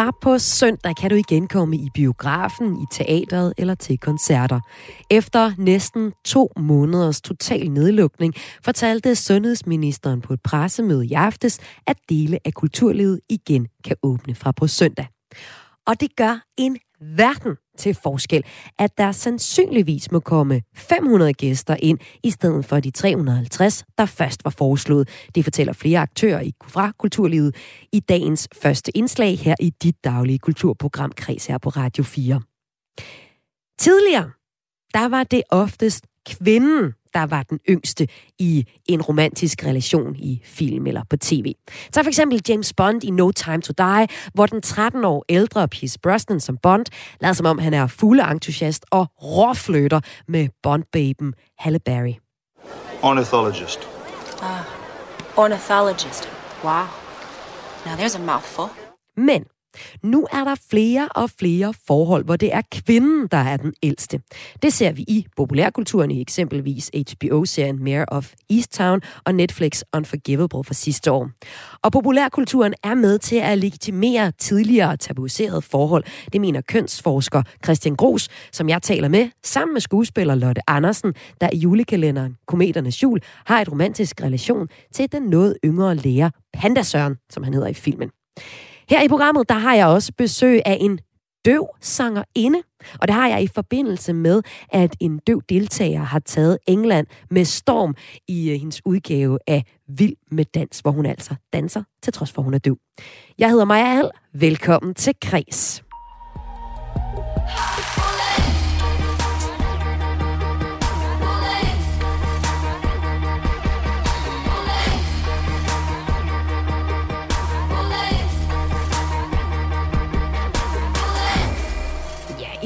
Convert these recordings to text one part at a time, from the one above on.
Fra på søndag kan du igen komme i biografen, i teateret eller til koncerter. Efter næsten to måneders total nedlukning fortalte sundhedsministeren på et pressemøde i aftes, at dele af kulturlivet igen kan åbne fra på søndag. Og det gør en verden til forskel, at der sandsynligvis må komme 500 gæster ind, i stedet for de 350, der først var foreslået. Det fortæller flere aktører i fra kulturlivet i dagens første indslag her i dit daglige kulturprogram Kreds her på Radio 4. Tidligere, der var det oftest kvinden, der var den yngste i en romantisk relation i film eller på tv. Så for eksempel James Bond i No Time to Die, hvor den 13 år ældre Pierce Brosnan som Bond lader som om han er fugleentusiast og råfløter med Bond-baben Halle Berry. Ornithologist. Ah, ornithologist. Wow. Now there's a mouthful. Men nu er der flere og flere forhold, hvor det er kvinden, der er den ældste. Det ser vi i populærkulturen i eksempelvis HBO-serien Mayor of Easttown og Netflix Unforgivable fra sidste år. Og populærkulturen er med til at legitimere tidligere tabuiserede forhold. Det mener kønsforsker Christian Gros, som jeg taler med, sammen med skuespiller Lotte Andersen, der i julekalenderen Kometernes Jul har et romantisk relation til den noget yngre lærer Panda Søren, som han hedder i filmen. Her i programmet, der har jeg også besøg af en døv sangerinde, og det har jeg i forbindelse med, at en døv deltager har taget England med storm i øh, hendes udgave af Vild med dans, hvor hun altså danser, til trods for, at hun er døv. Jeg hedder Maja Hall. Velkommen til Kres.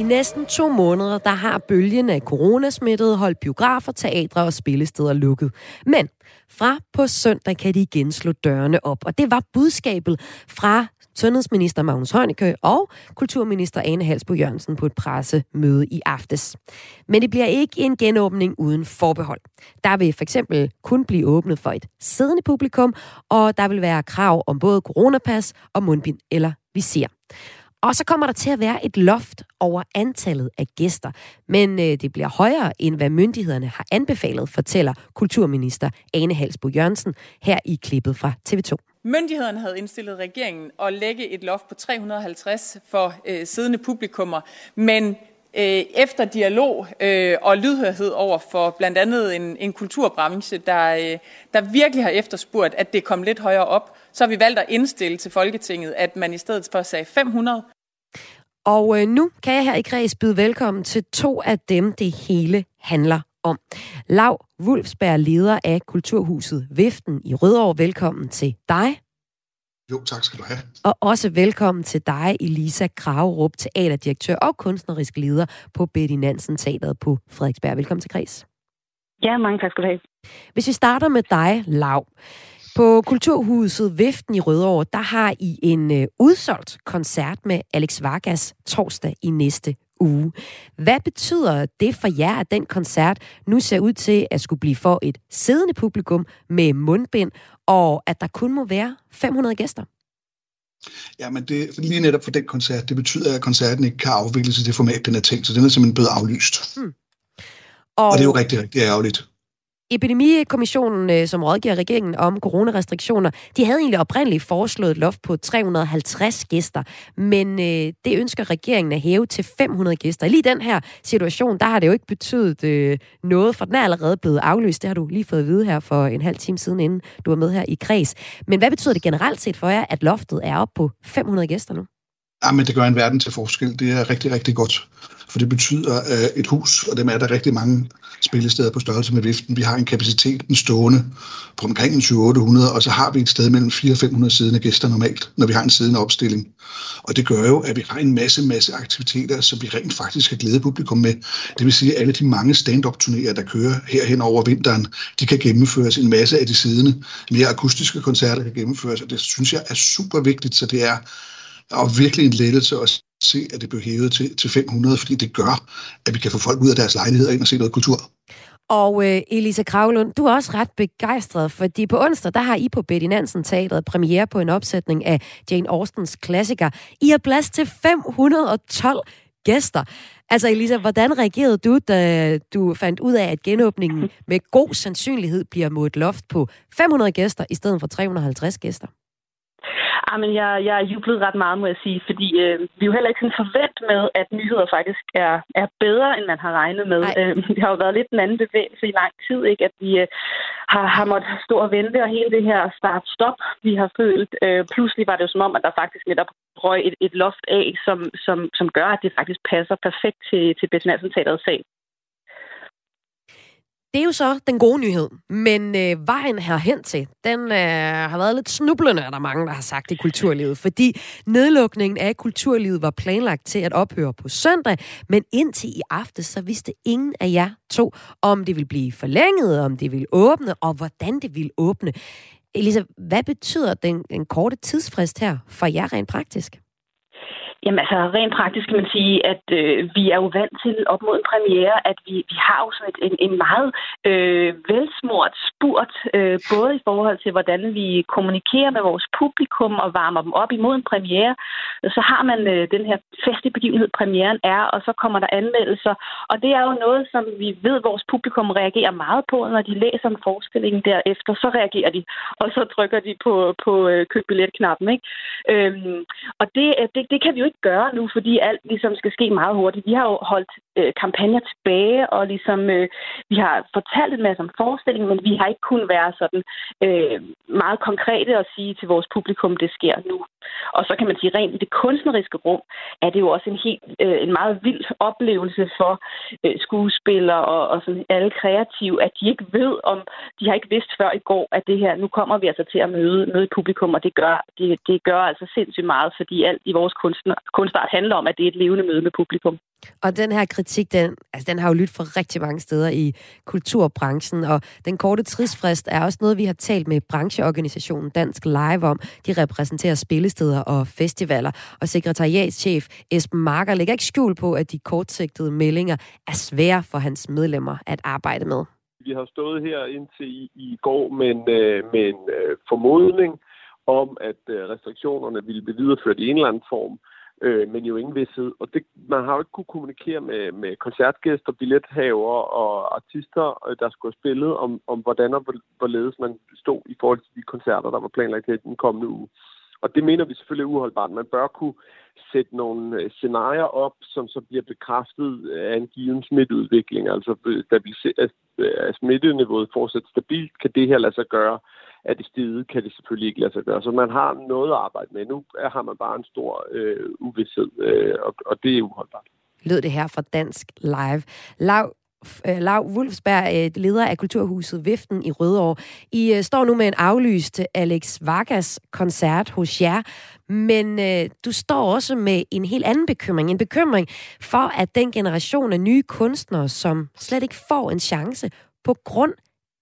Næsten to måneder, der har bølgen af coronasmittede holdt biografer, teatre og spillesteder lukket. Men fra på søndag kan de igen slå dørene op. Og det var budskabet fra sundhedsminister Magnus Heunicke og kulturminister Ane Halsbo Jørgensen på et pressemøde i aftes. Men det bliver ikke en genåbning uden forbehold. Der vil for eksempel kun blive åbnet for et siddende publikum, og der vil være krav om både coronapas og mundbind eller visir. Og så kommer der til at være et loft over antallet af gæster. Men øh, det bliver højere, end hvad myndighederne har anbefalet, fortæller kulturminister Ane Halsbo Jørgensen her i klippet fra TV2. Myndighederne havde indstillet regeringen at lægge et loft på 350 for øh, siddende publikummer, men øh, efter dialog øh, og lydhørhed over for blandt andet en, en kulturbranche, der, øh, der virkelig har efterspurgt, at det kom lidt højere op, så har vi valgt at indstille til Folketinget, at man i stedet for sagde 500, og øh, nu kan jeg her i Græs byde velkommen til to af dem, det hele handler om. Lav Wulfsberg, leder af Kulturhuset Viften i Rødovre. Velkommen til dig. Jo, tak skal du have. Og også velkommen til dig, Elisa Kragerup, teaterdirektør og kunstnerisk leder på Betty Nansen Teateret på Frederiksberg. Velkommen til Græs. Ja, mange tak skal du have. Hvis vi starter med dig, Lav. På Kulturhuset Viften i Rødovre, der har I en øh, udsolgt koncert med Alex Vargas torsdag i næste uge. Hvad betyder det for jer, at den koncert nu ser ud til at skulle blive for et siddende publikum med mundbind, og at der kun må være 500 gæster? Ja, men det, lige netop for den koncert, det betyder, at koncerten ikke kan afvikles i det format, den er tænkt, så den er simpelthen blevet aflyst. Hmm. Og, og det er jo rigtig, rigtig ærgerligt. Epidemikommissionen, øh, som rådgiver regeringen om coronarestriktioner, de havde egentlig oprindeligt foreslået loft på 350 gæster, men øh, det ønsker regeringen at hæve til 500 gæster. Lige den her situation, der har det jo ikke betydet øh, noget, for den er allerede blevet aflyst. Det har du lige fået at vide her for en halv time siden, inden du var med her i kreds. Men hvad betyder det generelt set for jer, at loftet er op på 500 gæster nu? Ja, men det gør en verden til forskel. Det er rigtig, rigtig godt. For det betyder at et hus, og dem er der rigtig mange spillesteder på størrelse med viften. Vi har en kapacitet den stående på omkring 2800, og så har vi et sted mellem 400-500 siddende gæster normalt, når vi har en siddende opstilling. Og det gør jo, at vi har en masse, masse aktiviteter, som vi rent faktisk kan glæde publikum med. Det vil sige, at alle de mange stand-up-turnéer, der kører herhen over vinteren, de kan gennemføres. En masse af de siddende mere akustiske koncerter kan gennemføres, og det synes jeg er super vigtigt, så det er og virkelig en lettelse at se, at det blev hævet til, til 500, fordi det gør, at vi kan få folk ud af deres lejligheder ind og se noget kultur. Og øh, Elisa Kravlund, du er også ret begejstret, fordi på onsdag, der har I på Betty Nansen Teatret premiere på en opsætning af Jane Austens klassiker. I har plads til 512 gæster. Altså Elisa, hvordan reagerede du, da du fandt ud af, at genåbningen med god sandsynlighed bliver mod et loft på 500 gæster i stedet for 350 gæster? Jamen, jeg, jeg er jublet ret meget, må jeg sige, fordi øh, vi er jo heller ikke sådan forvent med, at nyheder faktisk er, er bedre, end man har regnet med. Øh, det har jo været lidt en anden bevægelse i lang tid, ikke? at vi øh, har, har måttet stå og vente, og hele det her start-stop, vi har følt. Øh, pludselig var det jo som om, at der faktisk netop røg et, et loft af, som, som, som gør, at det faktisk passer perfekt til, til Betty sag. Det er jo så den gode nyhed, men øh, vejen herhen til, den øh, har været lidt snublende, er der mange, der har sagt i kulturlivet, fordi nedlukningen af kulturlivet var planlagt til at ophøre på søndag, men indtil i aftes, så vidste ingen af jer to, om det ville blive forlænget, om det ville åbne, og hvordan det ville åbne. Elisa, hvad betyder den, den korte tidsfrist her for jer rent praktisk? Jamen altså, rent praktisk kan man sige, at øh, vi er jo vant til op mod en premiere, at vi, vi har jo sådan et, en, en meget øh, velsmurt spurt, øh, både i forhold til, hvordan vi kommunikerer med vores publikum og varmer dem op imod en premiere. Så har man øh, den her feste begivenhed, premieren er, og så kommer der anmeldelser. Og det er jo noget, som vi ved, vores publikum reagerer meget på, når de læser en forestilling derefter. Så reagerer de, og så trykker de på, på øh, køb billet-knappen. Ikke? Øhm, og det, øh, det, det kan vi jo ikke ikke gøre nu, fordi alt ligesom skal ske meget hurtigt. Vi har jo holdt øh, kampagner tilbage, og ligesom øh, vi har fortalt en masse om forestillingen, men vi har ikke kunnet være sådan øh, meget konkrete og sige til vores publikum, det sker nu. Og så kan man sige, rent i det kunstneriske rum, er det jo også en helt øh, en meget vild oplevelse for øh, skuespillere og, og sådan alle kreative, at de ikke ved om, de har ikke vidst før i går, at det her, nu kommer vi altså til at møde, møde publikum, og det gør, det, det gør altså sindssygt meget, fordi alt i vores kunstner, kunstart handler om, at det er et levende møde med publikum. Og den her kritik, den, altså den har jo lyttet fra rigtig mange steder i kulturbranchen, og den korte tidsfrist er også noget, vi har talt med brancheorganisationen Dansk Live om. De repræsenterer spillesteder og festivaler, og sekretariatschef Esben Marker lægger ikke skjul på, at de kortsigtede meldinger er svære for hans medlemmer at arbejde med. Vi har stået her indtil i, i går med en, øh, med en øh, formodning om, at øh, restriktionerne ville blive videreført i en eller anden form øh, men jo ingen vidsthed. Og det, man har jo ikke kunne kommunikere med, med koncertgæster, billethaver og artister, øh, der skulle have spillet, om, om hvordan og hvorledes man stod i forhold til de koncerter, der var planlagt i den kommende uge. Og det mener vi selvfølgelig er uholdbart. Man bør kunne sætte nogle øh, scenarier op, som så bliver bekræftet af en given smitteudvikling. Altså, øh, øh, at smitteniveauet fortsat stabilt, kan det her lade sig gøre er det steget, kan det selvfølgelig ikke lade sig gøre. Så man har noget at arbejde med. Nu har man bare en stor øh, uvidshed, øh, og, og det er uholdbart. Lød det her fra Dansk Live. Lav, Øh, Lav Wulfsberg, øh, leder af Kulturhuset Viften i Rødovre. I øh, står nu med en aflyst Alex Vargas koncert hos jer, men øh, du står også med en helt anden bekymring. En bekymring for, at den generation af nye kunstnere, som slet ikke får en chance på grund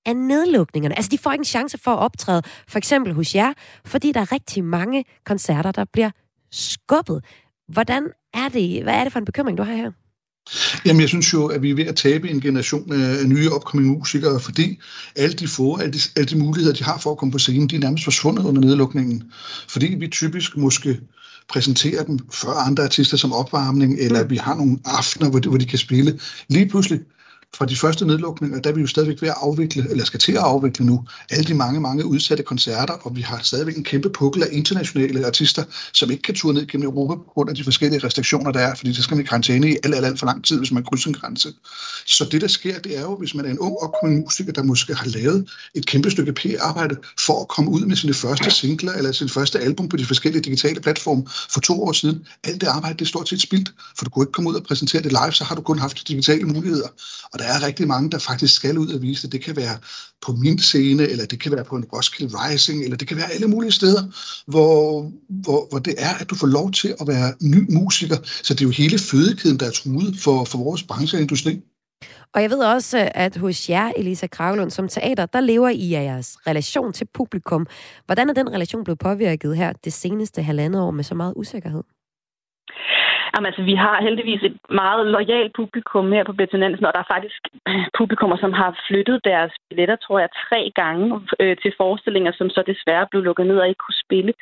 af nedlukningerne. Altså, de får ikke en chance for at optræde, for eksempel hos jer, fordi der er rigtig mange koncerter, der bliver skubbet. Hvordan er det? Hvad er det for en bekymring, du har her? Jamen, jeg synes jo, at vi er ved at tabe en generation af nye opkommende musikere, fordi alle de få, alle de, alle de muligheder, de har for at komme på scenen, de er nærmest forsvundet under nedlukningen. Fordi vi typisk måske præsenterer dem for andre artister som opvarmning, eller mm. vi har nogle aftener, hvor de, hvor de kan spille. Lige pludselig, fra de første nedlukninger, der er vi jo stadigvæk ved at afvikle, eller skal til at afvikle nu, alle de mange, mange udsatte koncerter, og vi har stadigvæk en kæmpe pukkel af internationale artister, som ikke kan ture ned gennem Europa på grund af de forskellige restriktioner, der er, fordi så skal man i karantæne i alt, alt, alt for lang tid, hvis man krydser en grænse. Så det, der sker, det er jo, hvis man er en ung opkommende musiker, der måske har lavet et kæmpe stykke P-arbejde for at komme ud med sine første singler eller sin første album på de forskellige digitale platforme for to år siden. Alt det arbejde, det er stort set spildt, for du kunne ikke komme ud og præsentere det live, så har du kun haft digitale muligheder. Og der er rigtig mange, der faktisk skal ud og vise det. Det kan være på min scene, eller det kan være på en Roskilde Rising, eller det kan være alle mulige steder, hvor, hvor, hvor det er, at du får lov til at være ny musiker. Så det er jo hele fødekæden, der er truet for, for vores branche og industri. Og jeg ved også, at hos jer, Elisa Kravlund, som teater, der lever I af jeres relation til publikum. Hvordan er den relation blevet påvirket her det seneste halvandet år med så meget usikkerhed? Jamen, altså, vi har heldigvis et meget lojalt publikum her på Betonansen, og der er faktisk publikummer, som har flyttet deres billetter, tror jeg, tre gange øh, til forestillinger, som så desværre blev lukket ned og ikke kunne spille.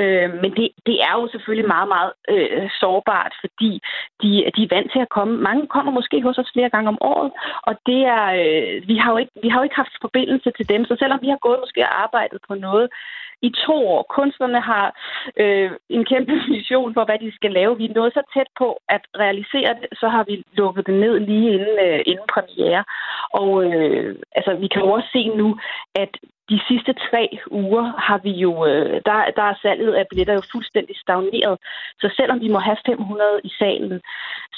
Øh, men det, det er jo selvfølgelig meget, meget øh, sårbart, fordi de, de er vant til at komme. Mange kommer måske hos os flere gange om året, og det er, øh, vi, har jo ikke, vi har jo ikke haft forbindelse til dem, så selvom vi har gået måske og arbejdet på noget, i to år. Kunstnerne har øh, en kæmpe vision for, hvad de skal lave. Vi er nået så tæt på at realisere det, så har vi lukket det ned lige inden, øh, inden premiere. Og øh, altså, vi kan jo også se nu, at de sidste tre uger har vi jo, øh, der, der er salget af billetter jo fuldstændig stagneret. Så selvom vi må have 500 i salen,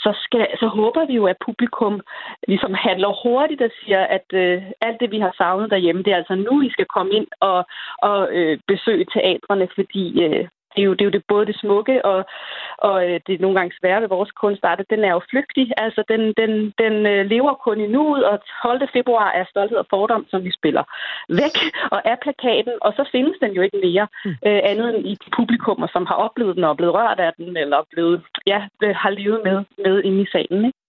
så, skal, så håber vi jo, at publikum ligesom handler hurtigt og siger, at øh, alt det, vi har savnet derhjemme, det er altså nu, I skal komme ind og, og øh, besøge teatrene, fordi øh, det er jo, det er jo det, både det smukke og, og øh, det nogle gange svære ved vores kunstart, den er jo flygtig. Altså, den, den, den øh, lever kun i nuet, og 12. februar er stolthed og fordom, som vi spiller væk og er plakaten, og så findes den jo ikke mere mm. øh, andet end i publikummer, som har oplevet den og blevet rørt af den, eller blevet, ja, har levet med, med inde i salen. Ikke?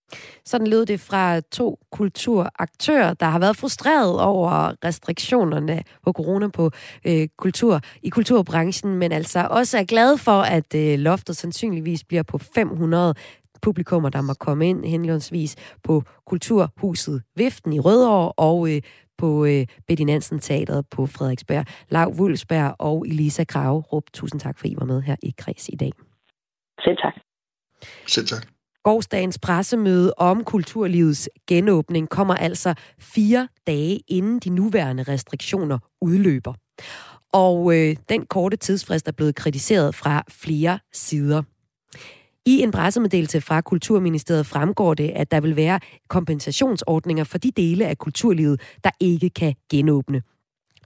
Sådan lød det fra to kulturaktører, der har været frustreret over restriktionerne på corona på øh, kultur i kulturbranchen, men altså også er glade for, at øh, loftet sandsynligvis bliver på 500 publikummer, der må komme ind henlånsvis på Kulturhuset Viften i Rødovre og øh, på øh, Betty Nansen Teateret på Frederiksberg. Lav Wulsberg og Elisa Graverup, tusind tak for, at I var med her i Kreds i dag. Selv tak. Selv tak. Gårdsdagens pressemøde om kulturlivets genåbning kommer altså fire dage inden de nuværende restriktioner udløber. Og øh, den korte tidsfrist er blevet kritiseret fra flere sider. I en pressemeddelelse fra Kulturministeriet fremgår det, at der vil være kompensationsordninger for de dele af kulturlivet, der ikke kan genåbne.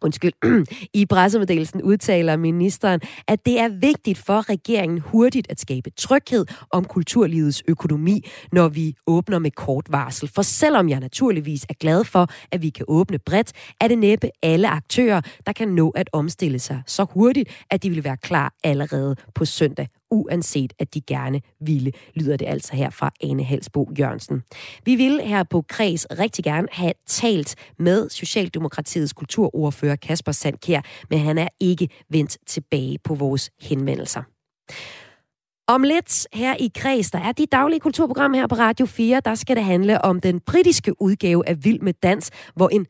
Undskyld. I pressemeddelelsen udtaler ministeren, at det er vigtigt for regeringen hurtigt at skabe tryghed om kulturlivets økonomi, når vi åbner med kort varsel. For selvom jeg naturligvis er glad for, at vi kan åbne bredt, er det næppe alle aktører, der kan nå at omstille sig så hurtigt, at de vil være klar allerede på søndag uanset at de gerne ville, lyder det altså her fra Ane Halsbo Jørgensen. Vi vil her på Kreds rigtig gerne have talt med Socialdemokratiets kulturordfører Kasper Sandkær, men han er ikke vendt tilbage på vores henvendelser. Om lidt her i Kreds, der er de daglige kulturprogram her på Radio 4, der skal det handle om den britiske udgave af Vild med Dans, hvor en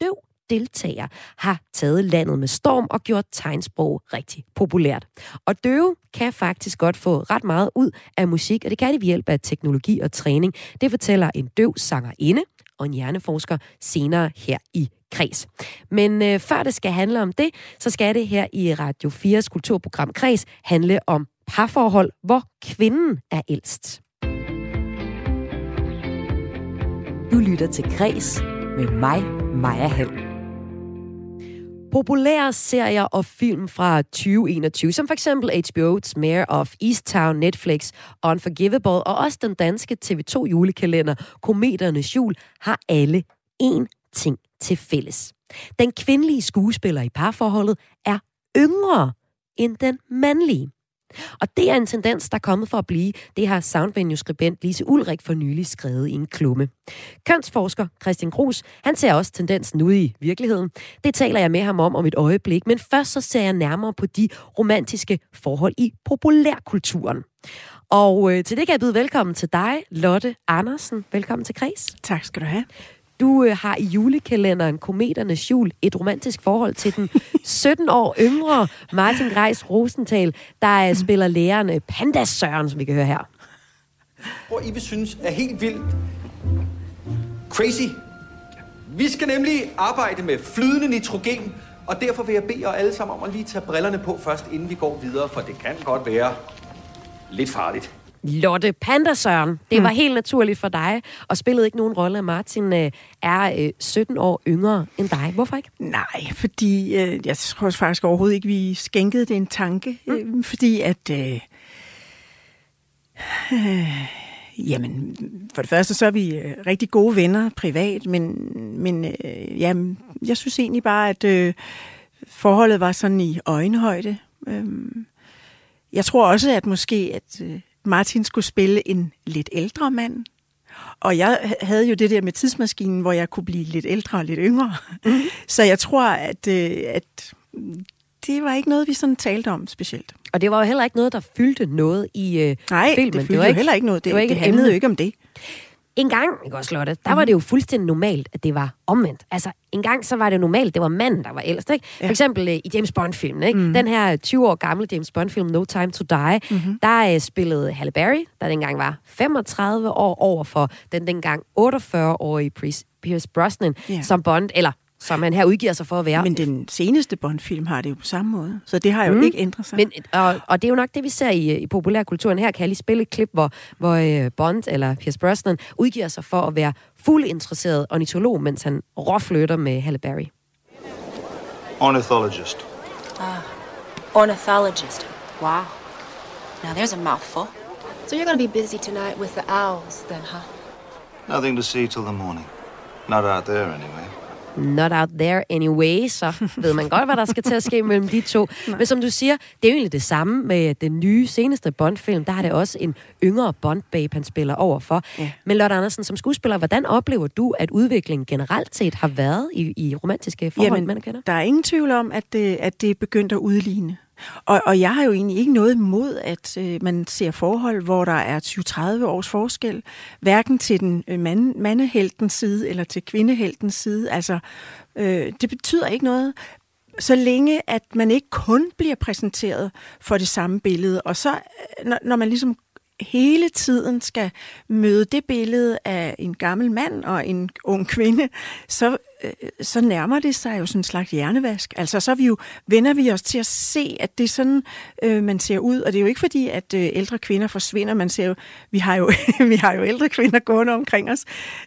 døv deltager har taget landet med storm og gjort tegnsprog rigtig populært. Og døve kan faktisk godt få ret meget ud af musik, og det kan de ved hjælp af teknologi og træning. Det fortæller en døv sangerinde og en hjerneforsker senere her i Kreds. Men øh, før det skal handle om det, så skal det her i Radio 4's kulturprogram Kreds handle om parforhold, hvor kvinden er ældst. Du lytter til Kreds med mig, Maja Hall. Populære serier og film fra 2021, som for eksempel HBO's Mayor of Easttown, Netflix, Unforgivable og også den danske TV2 julekalender Kometernes Jul, har alle én ting til fælles. Den kvindelige skuespiller i parforholdet er yngre end den mandlige. Og det er en tendens, der er kommet for at blive. Det har Soundvenue-skribent Lise Ulrik for nylig skrevet i en klumme. Kønsforsker Christian Grus, han ser også tendensen ude i virkeligheden. Det taler jeg med ham om om et øjeblik, men først så ser jeg nærmere på de romantiske forhold i populærkulturen. Og øh, til det kan jeg byde velkommen til dig, Lotte Andersen. Velkommen til Kres. Tak skal du have. Du øh, har i julekalenderen Kometernes Jul et romantisk forhold til den 17 år yngre Martin Greis Rosenthal, der øh, spiller læreren øh, Panda Søren, som vi kan høre her. Hvor I vil synes er helt vildt crazy. Vi skal nemlig arbejde med flydende nitrogen, og derfor vil jeg bede jer alle sammen om at lige tage brillerne på først, inden vi går videre, for det kan godt være lidt farligt. Lotte Panda Søren. Det var helt naturligt for dig, og spillede ikke nogen rolle, at Martin øh, er øh, 17 år yngre end dig. Hvorfor ikke? Nej, fordi øh, jeg tror faktisk overhovedet ikke, vi skænkede det en tanke. Mm. Øh, fordi at... Øh, øh, jamen, for det første så er vi øh, rigtig gode venner privat, men, men øh, jamen, jeg synes egentlig bare, at øh, forholdet var sådan i øjenhøjde. Øh, jeg tror også, at måske, at... Øh, Martin skulle spille en lidt ældre mand. Og jeg havde jo det der med tidsmaskinen, hvor jeg kunne blive lidt ældre og lidt yngre. Mm. Så jeg tror, at, øh, at det var ikke noget, vi sådan talte om specielt. Og det var jo heller ikke noget, der fyldte noget i øh, Nej, filmen. det fyldte det var jo ikke, heller ikke noget. Det, det, var ikke det handlede jo ikke om det. En gang, ikke også, Lotte, der var det jo fuldstændig normalt, at det var omvendt. Altså, en gang så var det normalt, det var manden, der var ældst, ikke? For eksempel øh, i James Bond-filmen, ikke? Mm. Den her 20 år gamle James Bond-film, No Time to Die, mm-hmm. der uh, spillede Halle Berry, der dengang var 35 år over for den dengang 48-årige Pierce Brosnan yeah. som Bond, eller som han her udgiver sig for at være. Men den seneste Bond-film har det jo på samme måde, så det har jo mm. ikke ændret sig. Men, og, og det er jo nok det, vi ser i, i populærkulturen. Her kan jeg lige spille et klip, hvor, hvor uh, Bond, eller Pierce Brosnan, udgiver sig for at være fuld interesseret ornitolog, mens han råflytter med Halle Berry. Ornithologist. Ah, ornithologist. Wow. Now there's a mouthful. So you're gonna be busy tonight with the owls, then, huh? Nothing to see till the morning. Not out there, anyway. Not out there anyway, så ved man godt, hvad der skal til at ske mellem de to. Men som du siger, det er jo egentlig det samme med den nye, seneste Bond-film. Der er det også en yngre Bond-babe, han spiller over for. Ja. Men Lotte Andersen, som skuespiller, hvordan oplever du, at udviklingen generelt set har været i, i romantiske forhold, Jamen, man kender? Der er ingen tvivl om, at det, at det er begyndt at udligne. Og, og jeg har jo egentlig ikke noget imod, at øh, man ser forhold, hvor der er 20-30 års forskel, hverken til den øh, mand, mandeheltens side eller til kvindeheltens side. Altså, øh, det betyder ikke noget, så længe at man ikke kun bliver præsenteret for det samme billede, og så øh, når, når man ligesom hele tiden skal møde det billede af en gammel mand og en ung kvinde, så, Øh, så nærmer det sig jo sådan en slags hjernevask. Altså så vi jo, vender vi os til at se, at det er sådan, øh, man ser ud. Og det er jo ikke fordi, at øh, ældre kvinder forsvinder. Man ser jo, vi har jo, vi har jo ældre kvinder gående omkring os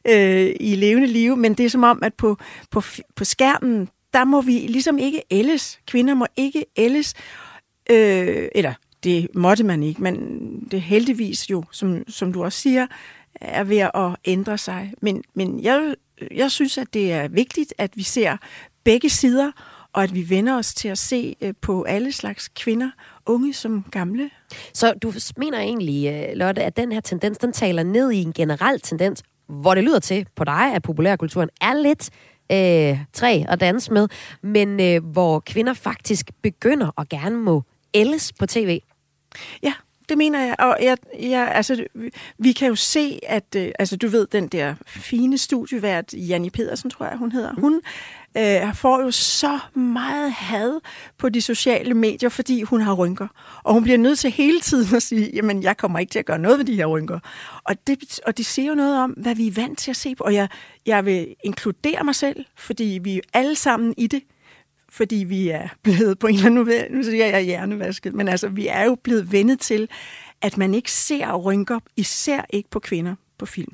øh, i levende liv, men det er som om, at på, på, på skærmen, der må vi ligesom ikke ældes. Kvinder må ikke ældes. Øh, eller det måtte man ikke, men det heldigvis jo, som, som du også siger, er ved at ændre sig. Men, men jeg, jeg synes, at det er vigtigt, at vi ser begge sider, og at vi vender os til at se øh, på alle slags kvinder, unge som gamle. Så du mener egentlig, øh, Lotte, at den her tendens, den taler ned i en generel tendens, hvor det lyder til på dig, at populærkulturen er lidt øh, træ at danse med, men øh, hvor kvinder faktisk begynder at gerne må ældes på tv? Ja, det mener jeg. Og jeg, jeg, altså, vi kan jo se, at øh, altså, du ved, den der fine studievært, Janni Pedersen, tror jeg, hun hedder, hun øh, får jo så meget had på de sociale medier, fordi hun har rynker. Og hun bliver nødt til hele tiden at sige, jamen, jeg kommer ikke til at gøre noget ved de her rynker. Og det, og det siger jo noget om, hvad vi er vant til at se på. Og jeg, jeg vil inkludere mig selv, fordi vi er alle sammen i det fordi vi er blevet på en eller anden nu siger jeg hjernevasket, men altså, vi er jo blevet vendet til, at man ikke ser rynker, især ikke på kvinder på film,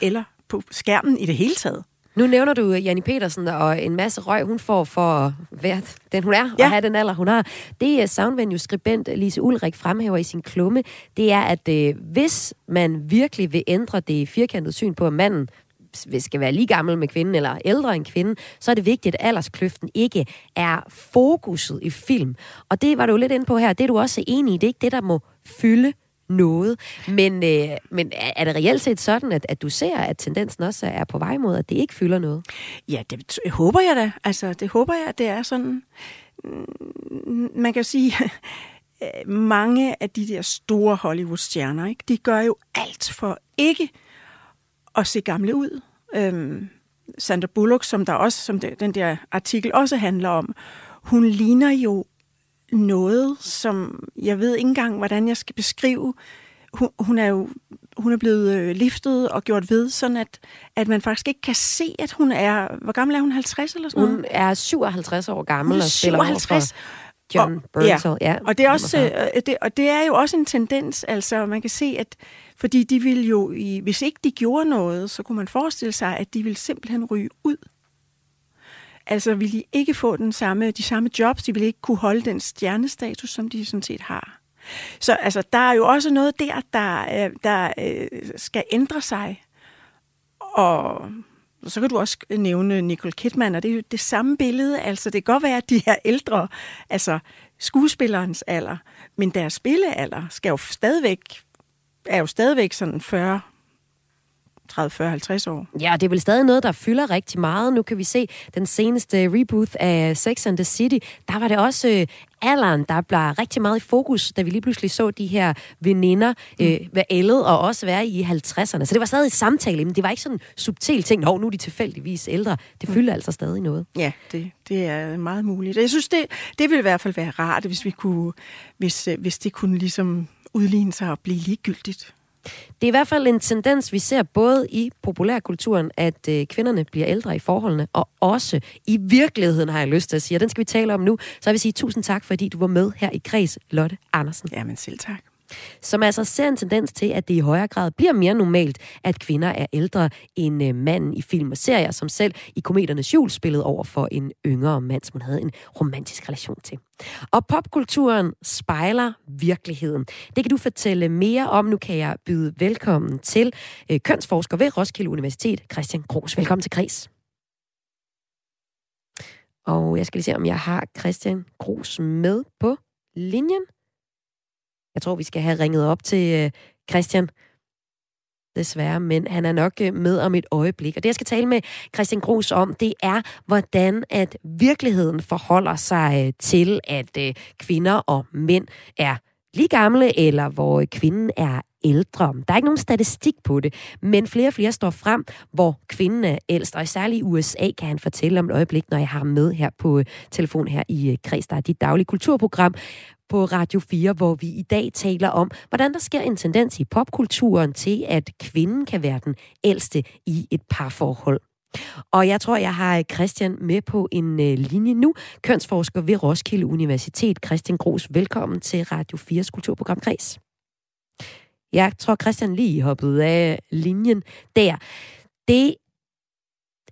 eller på skærmen i det hele taget. Nu nævner du Janni Petersen og en masse røg, hun får for at være den, hun er, ja. og have den alder, hun har. Det er Soundvenue-skribent Lise Ulrik fremhæver i sin klumme, det er, at øh, hvis man virkelig vil ændre det firkantede syn på, at manden skal være lige gammel med kvinden eller ældre end kvinden, så er det vigtigt, at alderskløften ikke er fokuset i film. Og det var du lidt inde på her. Det er du også enig i. Det er ikke det, der må fylde noget. Men, øh, men er det reelt set sådan, at, at du ser, at tendensen også er på vej mod, at det ikke fylder noget? Ja, det håber jeg da. Altså, det håber jeg, at det er sådan. Mm, man kan sige, mange af de der store Hollywood-stjerner, ikke, de gør jo alt for ikke at se gamle ud. Øhm, Sandra Bullock, som der også, som det, den der artikel også handler om, hun ligner jo noget, som jeg ved ikke engang, hvordan jeg skal beskrive. Hun, hun er jo hun er blevet øh, liftet og gjort ved, sådan at, at man faktisk ikke kan se, at hun er... Hvor gammel er hun? 50 eller sådan noget? Hun er 57 år gammel hun er 57. og John Burnsell, ja. ja. Og det, er også, øh, det, og det er jo også en tendens, altså man kan se, at fordi de vil jo, i, hvis ikke de gjorde noget, så kunne man forestille sig, at de vil simpelthen ryge ud Altså vil de ikke få den samme, de samme jobs, de vil ikke kunne holde den stjernestatus, som de sådan set har. Så altså, der er jo også noget der, der, øh, der øh, skal ændre sig. Og så kan du også nævne Nicole Kidman, og det er jo det samme billede. Altså, det kan godt være, at de her ældre, altså skuespillerens alder, men deres spillealder skal jo stadigvæk, er jo stadigvæk sådan 40 30, 40, 50 år. Ja, det er vel stadig noget, der fylder rigtig meget. Nu kan vi se den seneste reboot af Sex and the City. Der var det også øh, alderen, der blev rigtig meget i fokus, da vi lige pludselig så de her veninder mm. øh, være ældet og også være i 50'erne. Så det var stadig et samtale, men det var ikke sådan en subtil ting, Nå, nu er de tilfældigvis ældre. Det mm. fylder mm. altså stadig noget. Ja, det, det er meget muligt. Jeg synes, det, det ville i hvert fald være rart, hvis vi kunne, hvis, øh, hvis det kunne ligesom udligne sig og blive ligegyldigt. Det er i hvert fald en tendens, vi ser både i populærkulturen, at øh, kvinderne bliver ældre i forholdene, og også i virkeligheden, har jeg lyst til at sige. Og den skal vi tale om nu. Så jeg vil sige tusind tak, fordi du var med her i Kreds, Lotte Andersen. Jamen selv tak som altså ser en tendens til, at det i højere grad bliver mere normalt, at kvinder er ældre end øh, manden i film og serier, som selv i kometernes jul spillede over for en yngre mand, som hun havde en romantisk relation til. Og popkulturen spejler virkeligheden. Det kan du fortælle mere om. Nu kan jeg byde velkommen til øh, kønsforsker ved Roskilde Universitet, Christian Gros. Velkommen til Kris. Og jeg skal lige se, om jeg har Christian Gros med på linjen. Jeg tror, vi skal have ringet op til øh, Christian. Desværre, men han er nok øh, med om et øjeblik. Og det, jeg skal tale med Christian Gros om, det er, hvordan at virkeligheden forholder sig øh, til, at øh, kvinder og mænd er lige gamle, eller hvor kvinden er ældre. Der er ikke nogen statistik på det, men flere og flere står frem, hvor kvinden er ældst, og særligt i USA kan han fortælle om et øjeblik, når jeg har ham med her på øh, telefon her i øh, Kreds, der er dit daglige kulturprogram, på Radio 4, hvor vi i dag taler om, hvordan der sker en tendens i popkulturen til, at kvinden kan være den ældste i et parforhold. Og jeg tror, jeg har øh, Christian med på en øh, linje nu. Kønsforsker ved Roskilde Universitet. Christian Gros, velkommen til Radio 4's kulturprogram Kreds. Jeg tror, Christian lige hoppede af linjen der. Det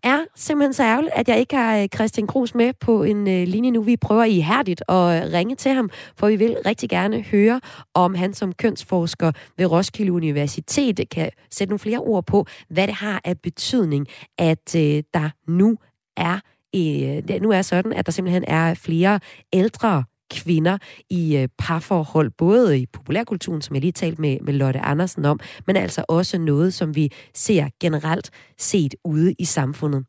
er simpelthen så ærgerligt, at jeg ikke har øh, Christian Krus med på en øh, linje nu. Vi prøver ihærdigt at øh, ringe til ham, for vi vil rigtig gerne høre, om han som kønsforsker ved Roskilde Universitet kan sætte nogle flere ord på, hvad det har af betydning, at øh, der nu er øh, det nu er sådan, at der simpelthen er flere ældre kvinder i øh, parforhold, både i populærkulturen, som jeg lige talte med, med Lotte Andersen om, men altså også noget, som vi ser generelt set ude i samfundet.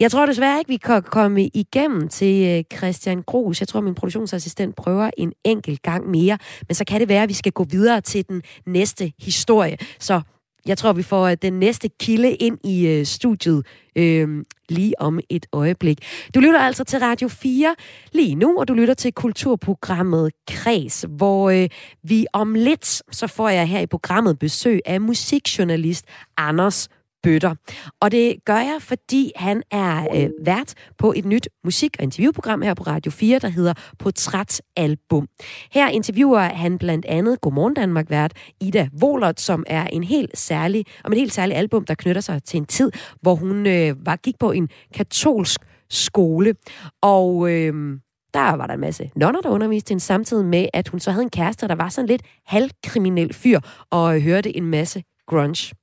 Jeg tror desværre ikke, vi kan komme igennem til øh, Christian Gros. Jeg tror, min produktionsassistent prøver en enkelt gang mere, men så kan det være, at vi skal gå videre til den næste historie. Så jeg tror, vi får øh, den næste kilde ind i øh, studiet øh, lige om et øjeblik. Du lytter altså til Radio 4 lige nu, og du lytter til kulturprogrammet Kreds, hvor øh, vi om lidt, så får jeg her i programmet besøg af musikjournalist Anders bøtter. Og det gør jeg, fordi han er øh, vært på et nyt musik- og interviewprogram her på Radio 4, der hedder Portrætalbum. Her interviewer han blandt andet Godmorgen Danmark vært Ida Wolert, som er en helt særlig, om et helt særligt album, der knytter sig til en tid, hvor hun øh, var gik på en katolsk skole. Og øh, der var der en masse nonner, der underviste hende, samtidig med, at hun så havde en kæreste, der var sådan lidt halvkriminel fyr, og øh, hørte en masse grunge.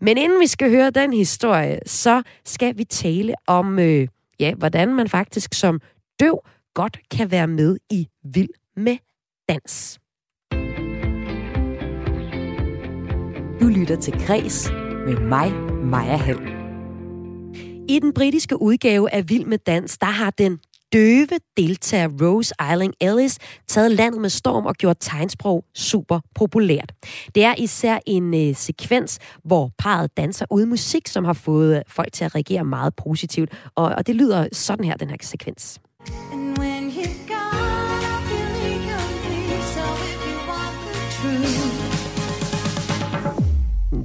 Men inden vi skal høre den historie, så skal vi tale om, øh, ja, hvordan man faktisk som døv godt kan være med i Vild med Dans. Du lytter til Græs med mig, Maja Hall. I den britiske udgave af Vild med Dans, der har den døve deltager Rose Eiling Ellis taget landet med storm og gjort tegnsprog super populært. Det er især en øh, sekvens, hvor parret danser uden musik, som har fået øh, folk til at reagere meget positivt. Og, og det lyder sådan her, den her sekvens.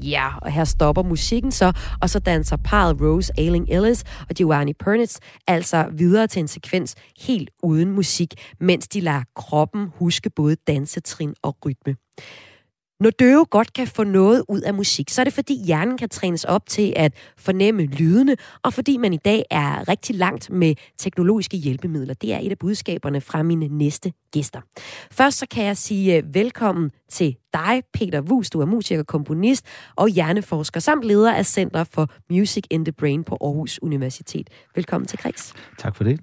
Ja, og her stopper musikken så, og så danser parret Rose Ailing Ellis og Giovanni Pernitz altså videre til en sekvens helt uden musik, mens de lader kroppen huske både dansetrin og rytme. Når døve godt kan få noget ud af musik, så er det fordi hjernen kan trænes op til at fornemme lydene, og fordi man i dag er rigtig langt med teknologiske hjælpemidler. Det er et af budskaberne fra mine næste gæster. Først så kan jeg sige øh, velkommen til dig, Peter Wus. Du er musiker, komponist og hjerneforsker, samt leder af Center for Music in the Brain på Aarhus Universitet. Velkommen til Kreds. Tak for det.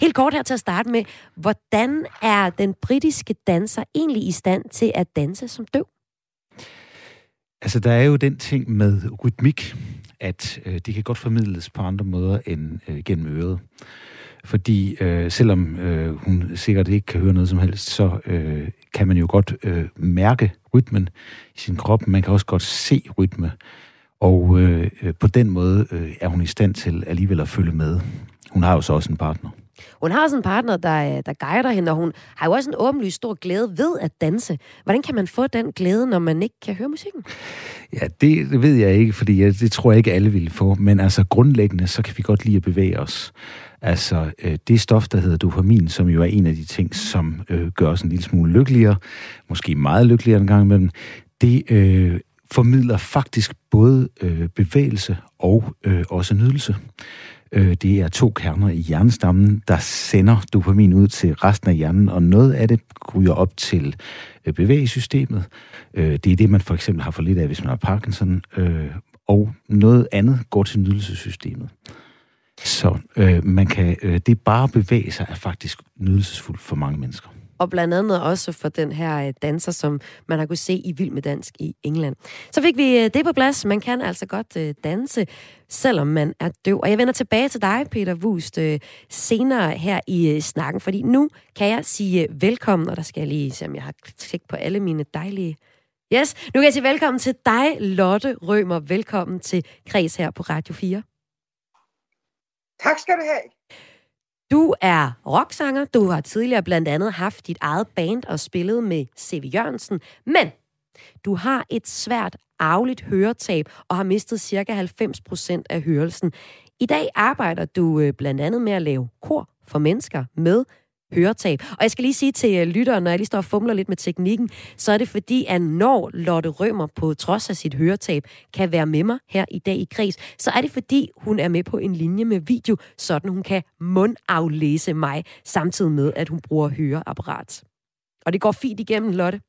Helt kort her til at starte med, hvordan er den britiske danser egentlig i stand til at danse som døv? Altså, der er jo den ting med rytmik, at øh, det kan godt formidles på andre måder end øh, gennem øret. Fordi øh, selvom øh, hun sikkert ikke kan høre noget som helst, så øh, kan man jo godt øh, mærke rytmen i sin krop. Man kan også godt se rytme. Og øh, øh på den måde øh, er hun i stand til alligevel at følge med. Hun har jo så også en partner. Hun har også en partner, der, der guider hende, og hun har jo også en åbenlyst stor glæde ved at danse. Hvordan kan man få den glæde, når man ikke kan høre musikken? Ja, det, det ved jeg ikke, fordi jeg, det tror jeg ikke alle ville få. Men altså grundlæggende, så kan vi godt lide at bevæge os. Altså øh, det stof, der hedder dopamin, som jo er en af de ting, som øh, gør os en lille smule lykkeligere, måske meget lykkeligere en gang imellem, det øh, formidler faktisk både øh, bevægelse og øh, også nydelse. Øh, det er to kerner i hjernestammen, der sender dopamin ud til resten af hjernen, og noget af det ryger op til øh, bevægesystemet. Øh, det er det, man for eksempel har for lidt af, hvis man har Parkinson, øh, og noget andet går til nydelsessystemet. Så øh, man kan, øh, det bare bevæge sig er faktisk nydelsesfuldt for mange mennesker og blandt andet også for den her øh, danser, som man har kunne se i Vild med Dansk i England. Så fik vi øh, det på plads. Man kan altså godt øh, danse, selvom man er døv. Og jeg vender tilbage til dig, Peter Wust, senere her i snakken, fordi nu kan jeg sige velkommen, og der skal jeg lige se, om jeg har tjekket på alle mine dejlige Yes, nu kan jeg sige velkommen til dig, Lotte Rømer. Velkommen til Kreds her på Radio 4. Tak skal du have. Du er rocksanger. Du har tidligere blandt andet haft dit eget band og spillet med C.V. Jørgensen. Men du har et svært arveligt høretab og har mistet ca. 90% af hørelsen. I dag arbejder du øh, blandt andet med at lave kor for mennesker med høretab. Og jeg skal lige sige til øh, lytteren, når jeg lige står og fumler lidt med teknikken, så er det fordi, at når Lotte Rømer på trods af sit høretab kan være med mig her i dag i Kreds, så er det fordi, hun er med på en linje med video, sådan hun kan mundaflæse mig, samtidig med, at hun bruger høreapparat. Og det går fint igennem, Lotte.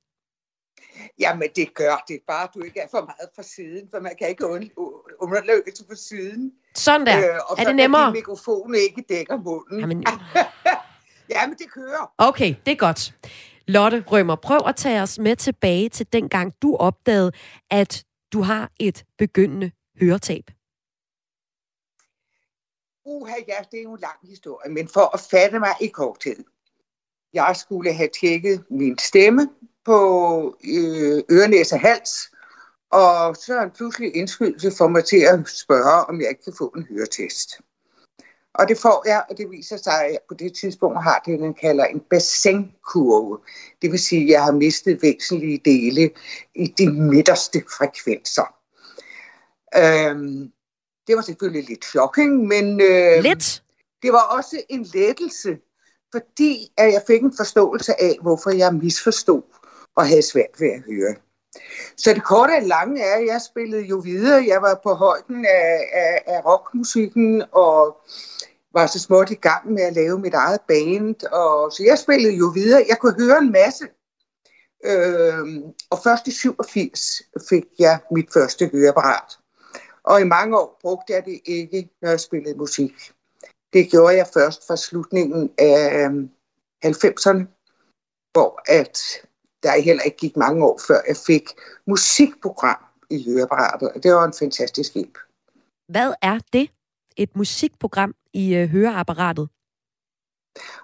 Jamen, det gør det. Bare du ikke er for meget fra siden, for man kan ikke underløse på siden. Sådan der. Øh, og er det nemmere? Og så mikrofonen ikke dækker munden. Jamen, Ja, men det kører. Okay, det er godt. Lotte Rømer, prøv at tage os med tilbage til den gang, du opdagede, at du har et begyndende høretab. Uha, ja, det er jo en lang historie, men for at fatte mig i korthed. Jeg skulle have tjekket min stemme på øh, ørenæse hals, og så er en pludselig indskydelse for mig til at spørge, om jeg ikke kan få en høretest. Og det får jeg, og det viser sig, at på det tidspunkt har det, den kalder en bassinkurve. Det vil sige, at jeg har mistet væsentlige dele i de midterste frekvenser. Øhm, det var selvfølgelig lidt shocking, men øh, lidt? det var også en lettelse, fordi at jeg fik en forståelse af, hvorfor jeg misforstod og havde svært ved at høre. Så det korte og lange er, at jeg spillede jo videre. Jeg var på højden af, af, af rockmusikken og var så småt i gang med at lave mit eget band. Og, så jeg spillede jo videre. Jeg kunne høre en masse. Øh, og først i 87 fik jeg mit første høreapparat. Og i mange år brugte jeg det ikke, når jeg spillede musik. Det gjorde jeg først fra slutningen af øhm, 90'erne, hvor at der heller ikke gik mange år, før jeg fik musikprogram i høreapparatet. Og det var en fantastisk hjælp. Hvad er det? Et musikprogram i øh, høreapparatet?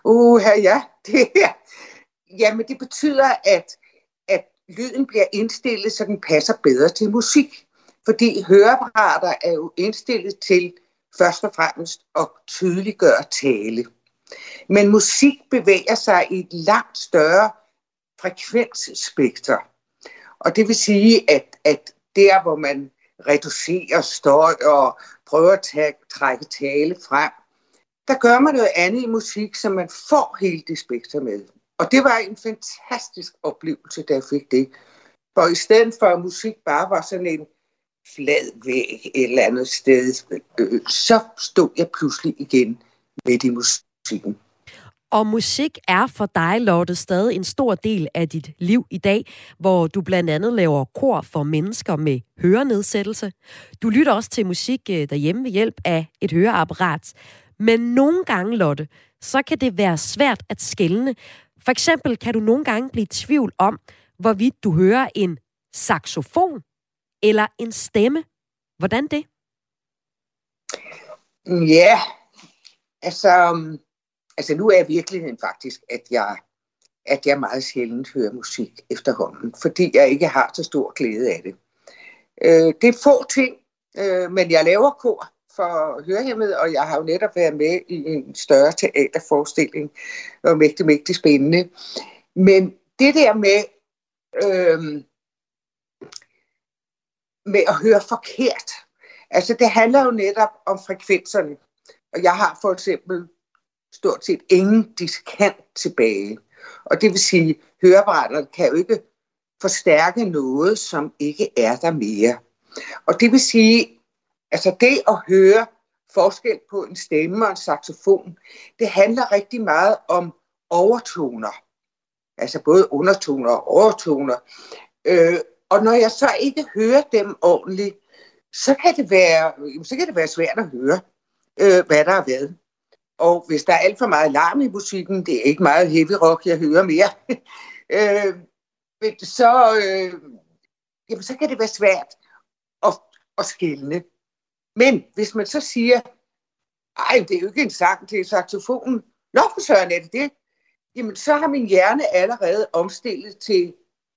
Uh, ja, det er, jamen det betyder, at, at lyden bliver indstillet, så den passer bedre til musik. Fordi høreapparater er jo indstillet til først og fremmest at tydeliggøre tale. Men musik bevæger sig i et langt større frekvensspekter. Og det vil sige, at, at der, hvor man reducerer støj og prøver at tage, trække tale frem, der gør man noget andet i musik, så man får hele det spekter med. Og det var en fantastisk oplevelse, da jeg fik det. For i stedet for at musik bare var sådan en flad væg et eller andet sted, øh, så stod jeg pludselig igen midt i musikken. Og musik er for dig, Lotte, stadig en stor del af dit liv i dag, hvor du blandt andet laver kor for mennesker med hørenedsættelse. Du lytter også til musik øh, derhjemme ved hjælp af et høreapparat. Men nogle gange, Lotte, så kan det være svært at skelne. For eksempel kan du nogle gange blive i tvivl om, hvorvidt du hører en saxofon eller en stemme. Hvordan det? Mm, ja, altså, um, altså nu er virkeligheden faktisk, at jeg, at jeg meget sjældent hører musik efterhånden, fordi jeg ikke har så stor glæde af det. Øh, det er få ting, øh, men jeg laver kor for hørehæmmet, og jeg har jo netop været med i en større teaterforestilling. Det var mægtig, mægtig spændende. Men det der med, øh, med at høre forkert, altså det handler jo netop om frekvenserne. Og jeg har for eksempel stort set ingen diskant tilbage. Og det vil sige, at høreapparaterne kan jo ikke forstærke noget, som ikke er der mere. Og det vil sige, altså det at høre forskel på en stemme og en saxofon, det handler rigtig meget om overtoner. Altså både undertoner og overtoner. Øh, og når jeg så ikke hører dem ordentligt, så kan det være, så kan det være svært at høre, øh, hvad der er været. Og hvis der er alt for meget larm i musikken, det er ikke meget heavy rock, jeg hører mere, øh, så, øh, jamen, så kan det være svært at, at skælne. Men hvis man så siger, ej, det er jo ikke en sang, det er saxofonen. Nå, for søren er det det. Jamen, så har min hjerne allerede omstillet til,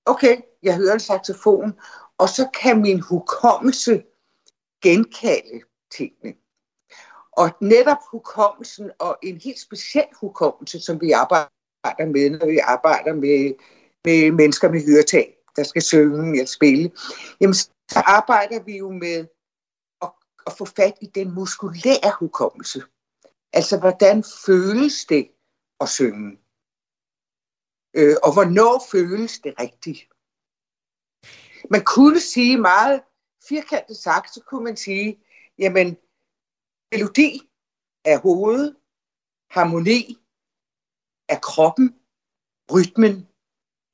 okay, jeg hører en saxofon, og så kan min hukommelse genkalde tingene. Og netop hukommelsen, og en helt speciel hukommelse, som vi arbejder med, når vi arbejder med, med mennesker med høretab, der skal synge eller spille, jamen så arbejder vi jo med at, at få fat i den muskulære hukommelse. Altså, hvordan føles det at synge? Øh, og hvornår føles det rigtigt? Man kunne sige meget firkantet sagt, så kunne man sige, jamen, melodi er hovedet, harmoni er kroppen, rytmen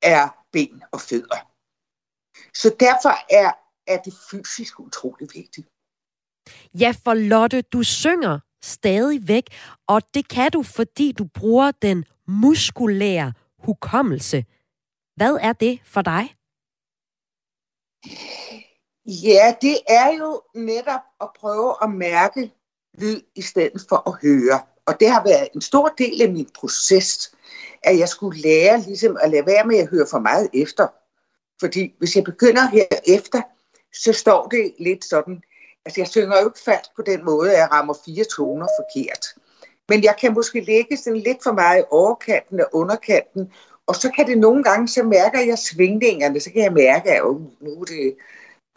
er ben og fødder. Så derfor er, er det fysisk utrolig vigtigt. Ja, for Lotte, du synger stadig væk, og det kan du, fordi du bruger den muskulære hukommelse. Hvad er det for dig? Ja, det er jo netop at prøve at mærke lyd i stedet for at høre. Og det har været en stor del af min proces, at jeg skulle lære ligesom at lade være med at høre for meget efter. Fordi hvis jeg begynder her efter, så står det lidt sådan, altså jeg synger jo ikke fast på den måde, at jeg rammer fire toner forkert. Men jeg kan måske lægge sådan lidt for meget i overkanten og underkanten, og så kan det nogle gange, så mærker jeg svingningerne, så kan jeg mærke, at oh, nu, det,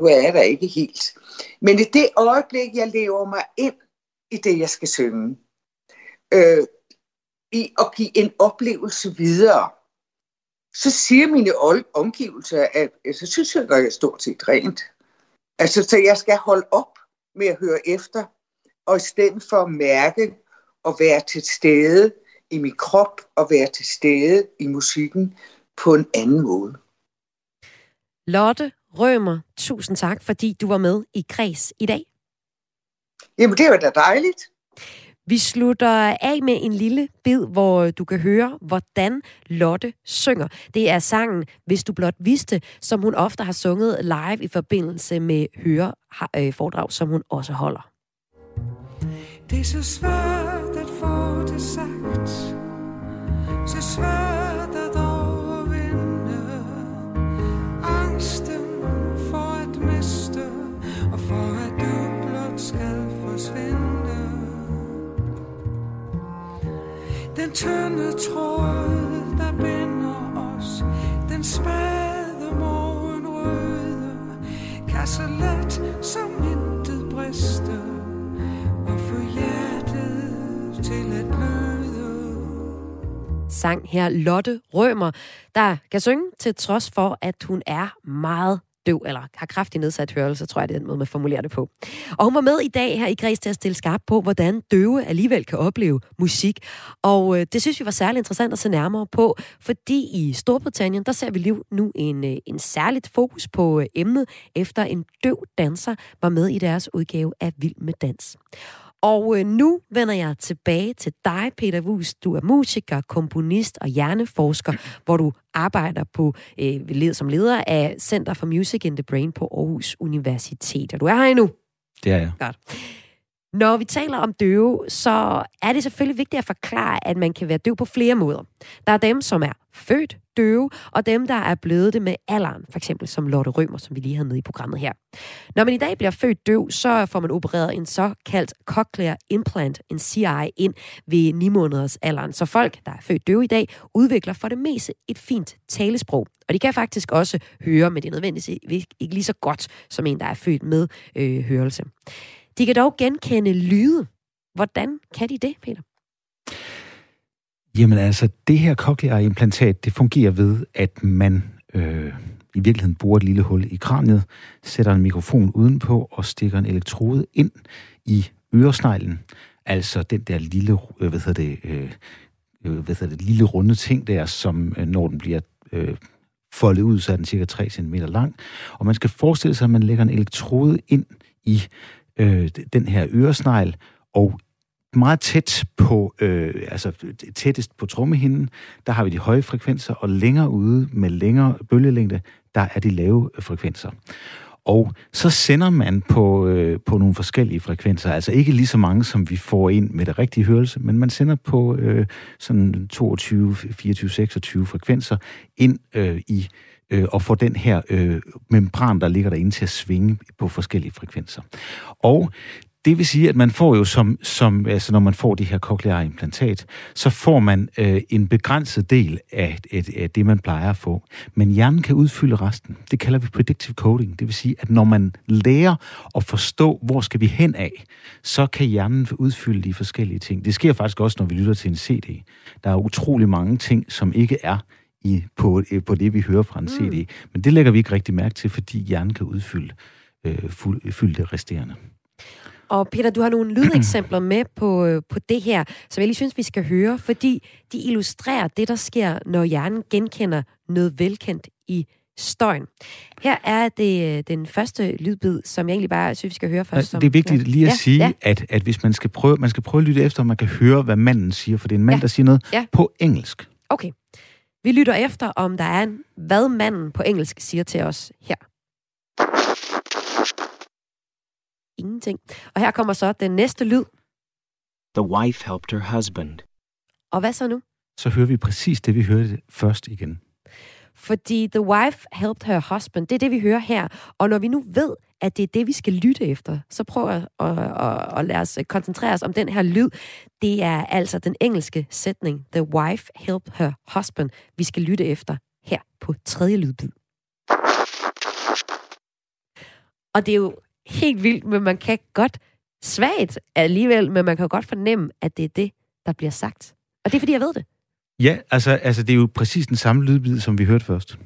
nu er jeg der ikke helt. Men i det øjeblik, jeg lever mig ind i det, jeg skal synge, øh, i at give en oplevelse videre, så siger mine omgivelser, at øh, så synes jeg, at jeg stort set rent. Altså, så jeg skal holde op med at høre efter, og i stedet for at mærke og være til stede i min krop og være til stede i musikken på en anden måde. Lotte Rømer, tusind tak, fordi du var med i Kreds i dag. Jamen, det var da dejligt. Vi slutter af med en lille bid, hvor du kan høre, hvordan Lotte synger. Det er sangen Hvis du blot vidste, som hun ofte har sunget live i forbindelse med høreforedrag, som hun også holder. Det er så svært at få det sagt, så svært forsvinde. Den tynde tråd, der binder os, den spade morgenrøde, kan så let som intet briste, og få hjertet til at bløde. sang her Lotte Rømer, der kan synge til trods for, at hun er meget døv, eller har kraftig nedsat hørelse, tror jeg, det er den måde, man formulerer det på. Og hun var med i dag her i Græs til at stille skarp på, hvordan døve alligevel kan opleve musik. Og øh, det synes vi var særlig interessant at se nærmere på, fordi i Storbritannien, der ser vi lige nu en, øh, en særligt fokus på øh, emnet, efter en døv danser var med i deres udgave af Vild med Dans. Og øh, nu vender jeg tilbage til dig, Peter Wus. Du er musiker, komponist og hjerneforsker, hvor du arbejder på øh, som leder af Center for Music in the Brain på Aarhus Universitet. Og du er her endnu. Det er jeg. Godt. Når vi taler om døve, så er det selvfølgelig vigtigt at forklare, at man kan være døv på flere måder. Der er dem, som er født døve, og dem, der er blevet det med alderen, for eksempel som Lotte Rømer, som vi lige havde med i programmet her. Når man i dag bliver født døv, så får man opereret en såkaldt cochlear implant, en CI, ind ved 9 måneders alderen. Så folk, der er født døve i dag, udvikler for det meste et fint talesprog. Og de kan faktisk også høre, men det er nødvendigvis ikke lige så godt som en, der er født med øh, hørelse. De kan dog genkende lyde. Hvordan kan de det, Peter? Jamen altså, det her cochlear implantat, det fungerer ved, at man øh, i virkeligheden borer et lille hul i kraniet, sætter en mikrofon udenpå og stikker en elektrode ind i øresneglen. Altså den der lille, øh, hvad hedder det, øh, øh, hvad hedder det, lille runde ting der, som øh, når den bliver øh, foldet ud, så er den cirka 3 cm lang. Og man skal forestille sig, at man lægger en elektrode ind i øh, den her øresnegl, og meget tæt på, øh, altså tættest på trommehinden, der har vi de høje frekvenser, og længere ude med længere bølgelængde, der er de lave frekvenser. Og så sender man på, øh, på nogle forskellige frekvenser, altså ikke lige så mange, som vi får ind med det rigtige hørelse, men man sender på øh, sådan 22, 24, 26 frekvenser ind øh, i øh, og får den her øh, membran, der ligger derinde til at svinge på forskellige frekvenser. Og det vil sige, at man får jo som, som altså når man får det her cochlear implantat, så får man øh, en begrænset del af, af, af det, man plejer at få. Men hjernen kan udfylde resten. Det kalder vi predictive coding. Det vil sige, at når man lærer at forstå, hvor skal vi hen af, så kan hjernen udfylde de forskellige ting. Det sker faktisk også, når vi lytter til en CD. Der er utrolig mange ting, som ikke er i, på, på det, vi hører fra en CD. Mm. Men det lægger vi ikke rigtig mærke til, fordi hjernen kan udfylde øh, fuld, fylde det resterende. Og Peter, du har nogle lydeksempler med på, øh, på det her, som jeg lige synes, vi skal høre, fordi de illustrerer det, der sker, når hjernen genkender noget velkendt i støjen. Her er det øh, den første lydbid, som jeg egentlig bare synes, vi skal høre først. Som, det er vigtigt lige at ja, sige, ja. At, at hvis man skal prøve, man skal prøve at lytte efter, om man kan høre, hvad manden siger, for det er en mand, ja. der siger noget ja. på engelsk. Okay. Vi lytter efter, om der er en, hvad manden på engelsk siger til os her. Ingenting. Og her kommer så den næste lyd. The wife helped her husband. Og hvad så nu? Så hører vi præcis det, vi hørte først igen. Fordi the wife helped her husband, det er det, vi hører her. Og når vi nu ved, at det er det, vi skal lytte efter, så prøv at, at, at, at lade os koncentrere os om den her lyd. Det er altså den engelske sætning, the wife helped her husband, vi skal lytte efter her på tredje lydbid. Og det er jo helt vildt, men man kan godt svagt alligevel, men man kan godt fornemme, at det er det, der bliver sagt. Og det er, fordi jeg ved det. Ja, altså, altså det er jo præcis den samme lydbid, som vi hørte først.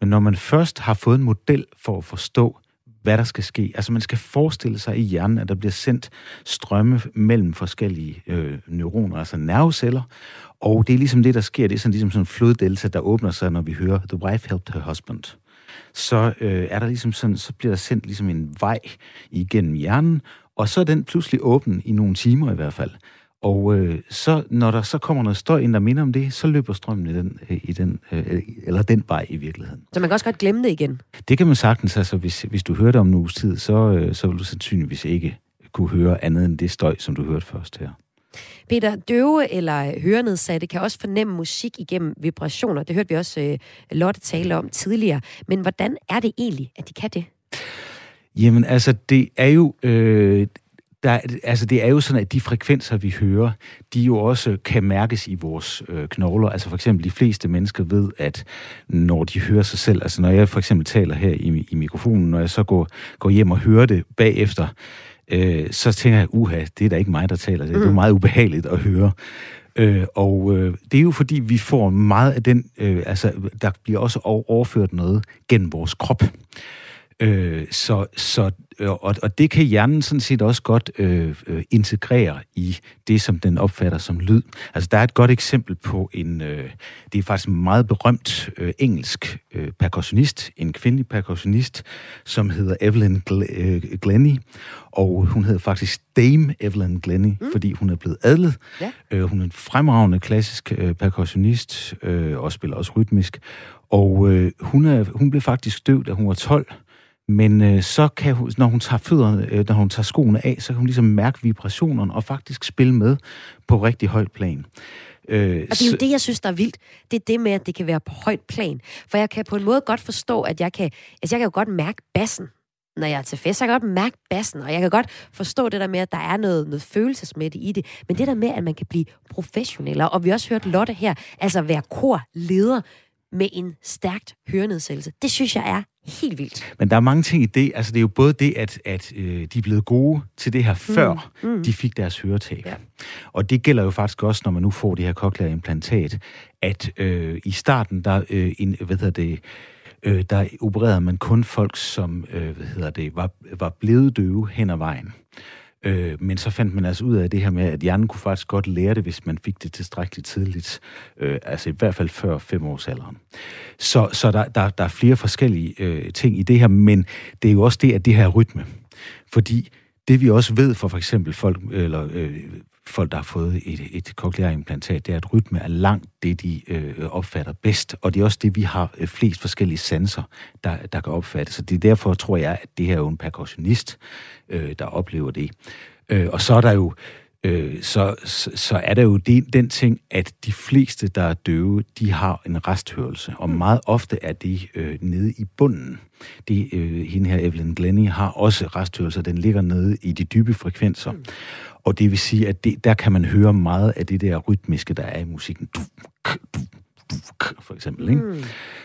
Men når man først har fået en model for at forstå, hvad der skal ske, altså man skal forestille sig i hjernen, at der bliver sendt strømme mellem forskellige øh, neuroner, altså nerveceller, og det er ligesom det, der sker. Det er sådan ligesom sådan en floddelta, der åbner sig, når vi hører The wife helped her husband. så øh, er der ligesom sådan, så bliver der sendt ligesom en vej igennem hjernen, og så er den pludselig åben i nogle timer i hvert fald. Og øh, så, når der så kommer noget støj ind, der minder om det, så løber strømmen i den, øh, i den øh, eller den vej i virkeligheden. Så man kan også godt glemme det igen. Det kan man sagtens. Altså, hvis, hvis du hører det om en uges tid, så, øh, så vil du sandsynligvis ikke kunne høre andet end det støj, som du hørte først her. Peter, døve eller hørenedsatte kan også fornemme musik igennem vibrationer. Det hørte vi også øh, Lotte tale om tidligere. Men hvordan er det egentlig, at de kan det? Jamen altså, det er jo... Øh, der, altså det er jo sådan, at de frekvenser, vi hører, de jo også kan mærkes i vores øh, knogler. Altså for eksempel de fleste mennesker ved, at når de hører sig selv, altså når jeg for eksempel taler her i, i mikrofonen, når jeg så går, går hjem og hører det bagefter, øh, så tænker jeg, uha, det er da ikke mig, der taler det. Mm. Det er meget ubehageligt at høre. Øh, og øh, det er jo fordi, vi får meget af den, øh, altså der bliver også overført noget gennem vores krop. Øh, så, så, øh, og, og det kan hjernen sådan set også godt øh, øh, integrere i det, som den opfatter som lyd. Altså, der er et godt eksempel på en, øh, det er faktisk en meget berømt øh, engelsk øh, percussionist, en kvindelig percussionist, som hedder Evelyn Gl- øh, Glennie, og hun hedder faktisk Dame Evelyn Glennie, mm. fordi hun er blevet adlet. Ja. Øh, hun er en fremragende klassisk øh, percussionist, øh, og spiller også rytmisk, og øh, hun, er, hun blev faktisk døv, da hun var 12, men øh, så kan hun, når hun tager fødderne, øh, når hun tager skoene af, så kan hun ligesom mærke vibrationerne og faktisk spille med på rigtig højt plan. Øh, og det er jo det, jeg synes, der er vildt. Det er det med, at det kan være på højt plan. For jeg kan på en måde godt forstå, at jeg kan, altså jeg kan jo godt mærke bassen, når jeg er til fest. Jeg kan godt mærke bassen, og jeg kan godt forstå det der med, at der er noget, noget følelsesmætte i det. Men det der med, at man kan blive professionel, og vi har også hørt Lotte her, altså være korleder med en stærkt hørenedsættelse, det synes jeg er helt vildt. Men der er mange ting i det. Altså, det er jo både det, at, at øh, de er blevet gode til det her, før mm. Mm. de fik deres høretab. Ja. Og det gælder jo faktisk også, når man nu får det her cochlear-implantat, at øh, i starten, der, øh, en, hvad hedder det, øh, der opererede man kun folk, som øh, hvad hedder det, var, var blevet døve hen ad vejen. Øh, men så fandt man altså ud af det her med, at hjernen kunne faktisk godt lære det, hvis man fik det tilstrækkeligt tidligt. Øh, altså i hvert fald før fem års alderen. Så, så der, der, der er flere forskellige øh, ting i det her, men det er jo også det, at det her rytme. Fordi det vi også ved for for eksempel folk, eller øh, folk, der har fået et, et cochlear-implantat, det er, at rytme er langt det, de øh, opfatter bedst. Og det er også det, vi har øh, flest forskellige sensorer, der, der kan opfatte. Så det er derfor, tror jeg, at det her er jo en percussionist, øh, der oplever det. Øh, og så er der jo øh, så, så, er der jo det, den ting, at de fleste, der er døve, de har en resthørelse, og mm. meget ofte er de øh, nede i bunden. Det, øh, hende her, Evelyn Glennie, har også resthørelse, den ligger nede i de dybe frekvenser. Mm. Og det vil sige, at det, der kan man høre meget af det der rytmiske, der er i musikken. Du, du, for eksempel. Ikke? Mm.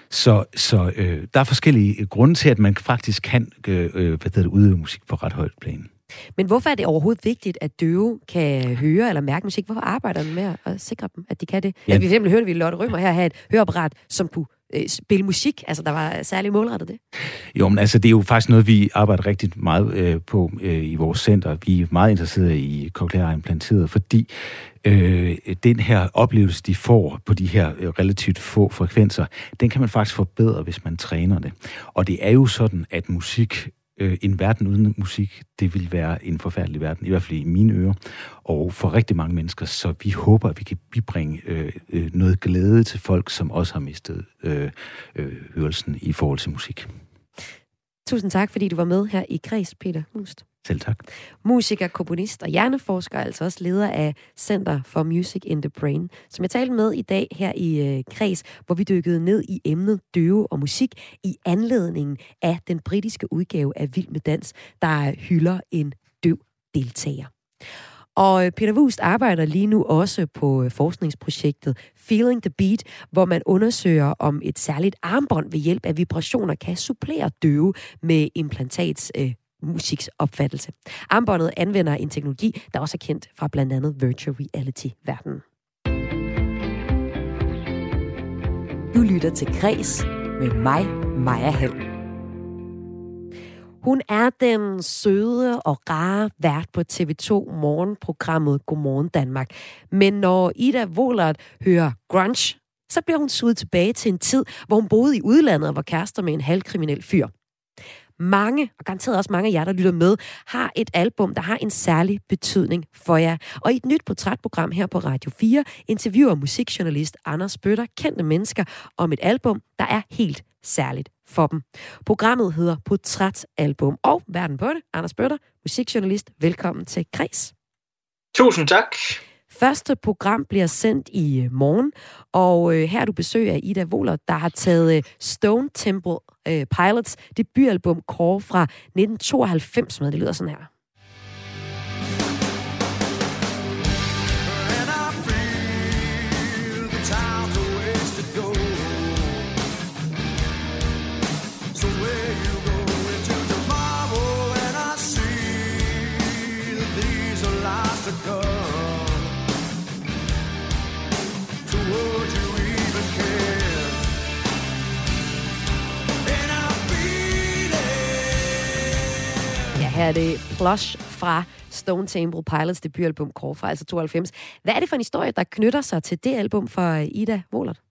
Så, så øh, der er forskellige grunde til, at man faktisk kan øh, øh hvad det, udøve musik på ret højt plan. Men hvorfor er det overhovedet vigtigt, at døve kan høre eller mærke musik? Hvorfor arbejder man med at sikre dem, at de kan det? Ja. Altså, vi for eksempel hørte vi Lotte Rømer her have et høreapparat, som kunne øh, spille musik? Altså, der var særlig målrettet det? Jo, men altså, det er jo faktisk noget, vi arbejder rigtig meget øh, på øh, i vores center. Vi er meget interesserede i cochlear-implanteret, fordi øh, den her oplevelse, de får på de her øh, relativt få frekvenser, den kan man faktisk forbedre, hvis man træner det. Og det er jo sådan, at musik øh, en verden uden musik, det vil være en forfærdelig verden, i hvert fald i mine ører, og for rigtig mange mennesker, så vi håber, at vi kan bibringe øh, øh, noget glæde til folk, som også har mistet øh, øh, hørelsen i forhold til musik. Tusind tak, fordi du var med her i Græs, Peter Hust. Selv tak. Musiker, komponist og hjerneforsker, altså også leder af Center for Music in the Brain, som jeg talte med i dag her i øh, Kreds, hvor vi dykkede ned i emnet døve og musik i anledningen af den britiske udgave af Vild med Dans, der hylder en døv deltager. Og øh, Peter Wust arbejder lige nu også på øh, forskningsprojektet Feeling the Beat, hvor man undersøger, om et særligt armbånd ved hjælp af vibrationer kan supplere døve med implantats øh, musiksopfattelse. Armbåndet anvender en teknologi, der også er kendt fra blandt andet virtual reality-verdenen. Du lytter til Græs med mig, Maja Hall. Hun er den søde og rare vært på TV2 morgenprogrammet Godmorgen Danmark. Men når Ida Wohlert hører grunge, så bliver hun suget tilbage til en tid, hvor hun boede i udlandet og var kærester med en halvkriminel fyr. Mange, og garanteret også mange af jer, der lytter med, har et album, der har en særlig betydning for jer. Og i et nyt portrætprogram her på Radio 4 interviewer musikjournalist Anders Bøtter kendte mennesker om et album, der er helt særligt for dem. Programmet hedder Portrætalbum, og verden på det, Anders Bøtter, musikjournalist. Velkommen til Kres. Tusind tak. Første program bliver sendt i øh, morgen, og øh, her er du besøg af Ida Wohler, der har taget øh, Stone Temple øh, Pilots debutalbum Core fra 1992 med. Det lyder sådan her er det Plush fra Stone Temple Pilots debutalbum Core fra altså 92. Hvad er det for en historie, der knytter sig til det album for øh, Ida Wohlert?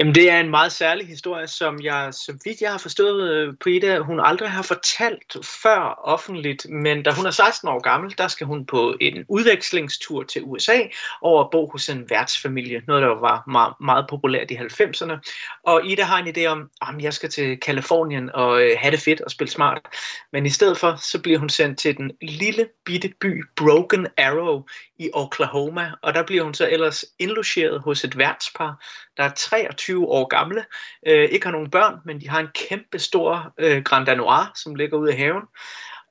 Jamen, det er en meget særlig historie, som jeg, så vidt jeg har forstået øh, på Ida, hun aldrig har fortalt før offentligt, men da hun er 16 år gammel, der skal hun på en udvekslingstur til USA over at bo hos en værtsfamilie, noget der var meget, meget populært i 90'erne. Og Ida har en idé om, at jeg skal til Kalifornien og øh, have det fedt og spille smart. Men i stedet for, så bliver hun sendt til den lille bitte by Broken Arrow i Oklahoma, og der bliver hun så ellers indlogeret hos et værtspar, der er 23 år gamle, øh, ikke har nogen børn, men de har en kæmpe stor øh, Grand Danois, som ligger ude i haven.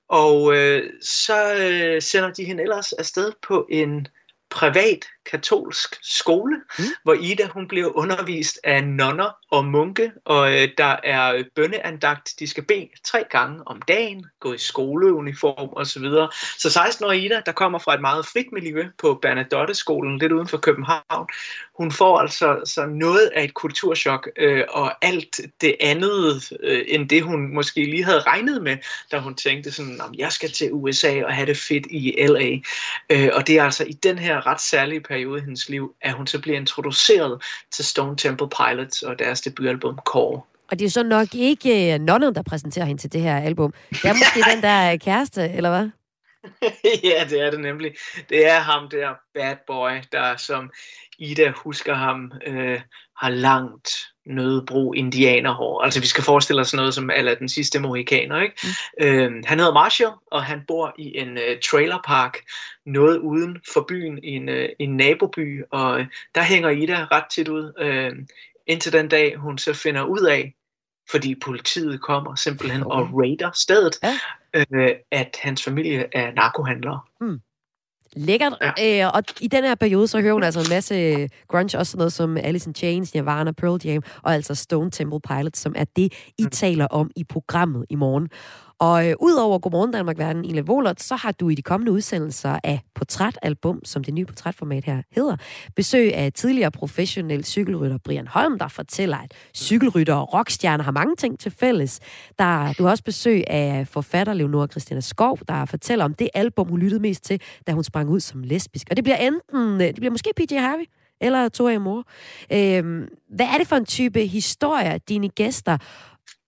Og øh, så øh, sender de hende ellers afsted på en privat katolsk skole, mm. hvor Ida hun bliver undervist af nonner og munke, og øh, der er bønneandagt, de skal bede tre gange om dagen, gå i skoleuniform osv. Så 16-årige Ida, der kommer fra et meget frit miljø på Bernadotte-skolen, lidt uden for København, hun får altså så noget af et kulturschok, øh, og alt det andet, øh, end det hun måske lige havde regnet med, da hun tænkte sådan, om jeg skal til USA og have det fedt i LA. Øh, og det er altså i den her ret særlige periode i hendes liv, at hun så bliver introduceret til Stone Temple Pilots og deres debutalbum Core. Og det er så nok ikke uh, nonnen, der præsenterer hende til det her album. Det er måske den der kæreste, eller hvad? ja, det er det nemlig. Det er ham der, bad boy, der som Ida husker ham, øh, har langt nødebro indianerhår. Altså vi skal forestille os noget som eller den sidste mohikaner. Ikke? Mm. Øh, han hedder Marshall, og han bor i en øh, trailerpark noget uden for byen i en, øh, en naboby, og øh, der hænger Ida ret tit ud, øh, indtil den dag hun så finder ud af, fordi politiet kommer simpelthen okay. og raider stedet, ja. øh, at hans familie er narkohandlere. Mm. Lækkert. Ja. Øh, og i den her periode, så hører hun altså en masse grunge, også noget som Alice in Chains, Nirvana, Pearl Jam, og altså Stone Temple Pilots, som er det, I mm. taler om i programmet i morgen. Og øh, udover Godmorgen Danmark Verden, Ila Volert, så har du i de kommende udsendelser af Portrætalbum, som det nye portrætformat her hedder, besøg af tidligere professionel cykelrytter Brian Holm, der fortæller, at cykelrytter og rockstjerner har mange ting til fælles. Der, du har også besøg af forfatter Leonora Christina Skov, der fortæller om det album, hun lyttede mest til, da hun sprang ud som lesbisk. Og det bliver enten, øh, det bliver måske PJ Harvey, eller Tori Mor. Øhm, hvad er det for en type historier, dine gæster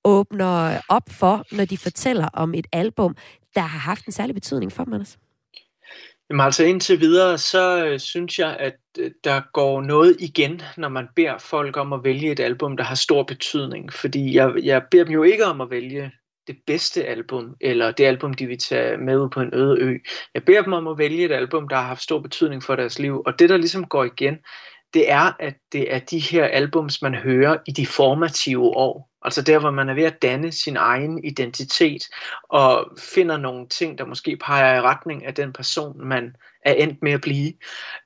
åbner op for, når de fortæller om et album, der har haft en særlig betydning for dem, Anders? Jamen altså indtil videre, så øh, synes jeg, at øh, der går noget igen, når man beder folk om at vælge et album, der har stor betydning. Fordi jeg, jeg beder dem jo ikke om at vælge det bedste album, eller det album, de vil tage med ud på en øde ø. Jeg beder dem om at vælge et album, der har haft stor betydning for deres liv. Og det, der ligesom går igen, det er, at det er de her albums, man hører i de formative år. Altså der, hvor man er ved at danne sin egen identitet, og finder nogle ting, der måske peger i retning af den person, man er endt med at blive.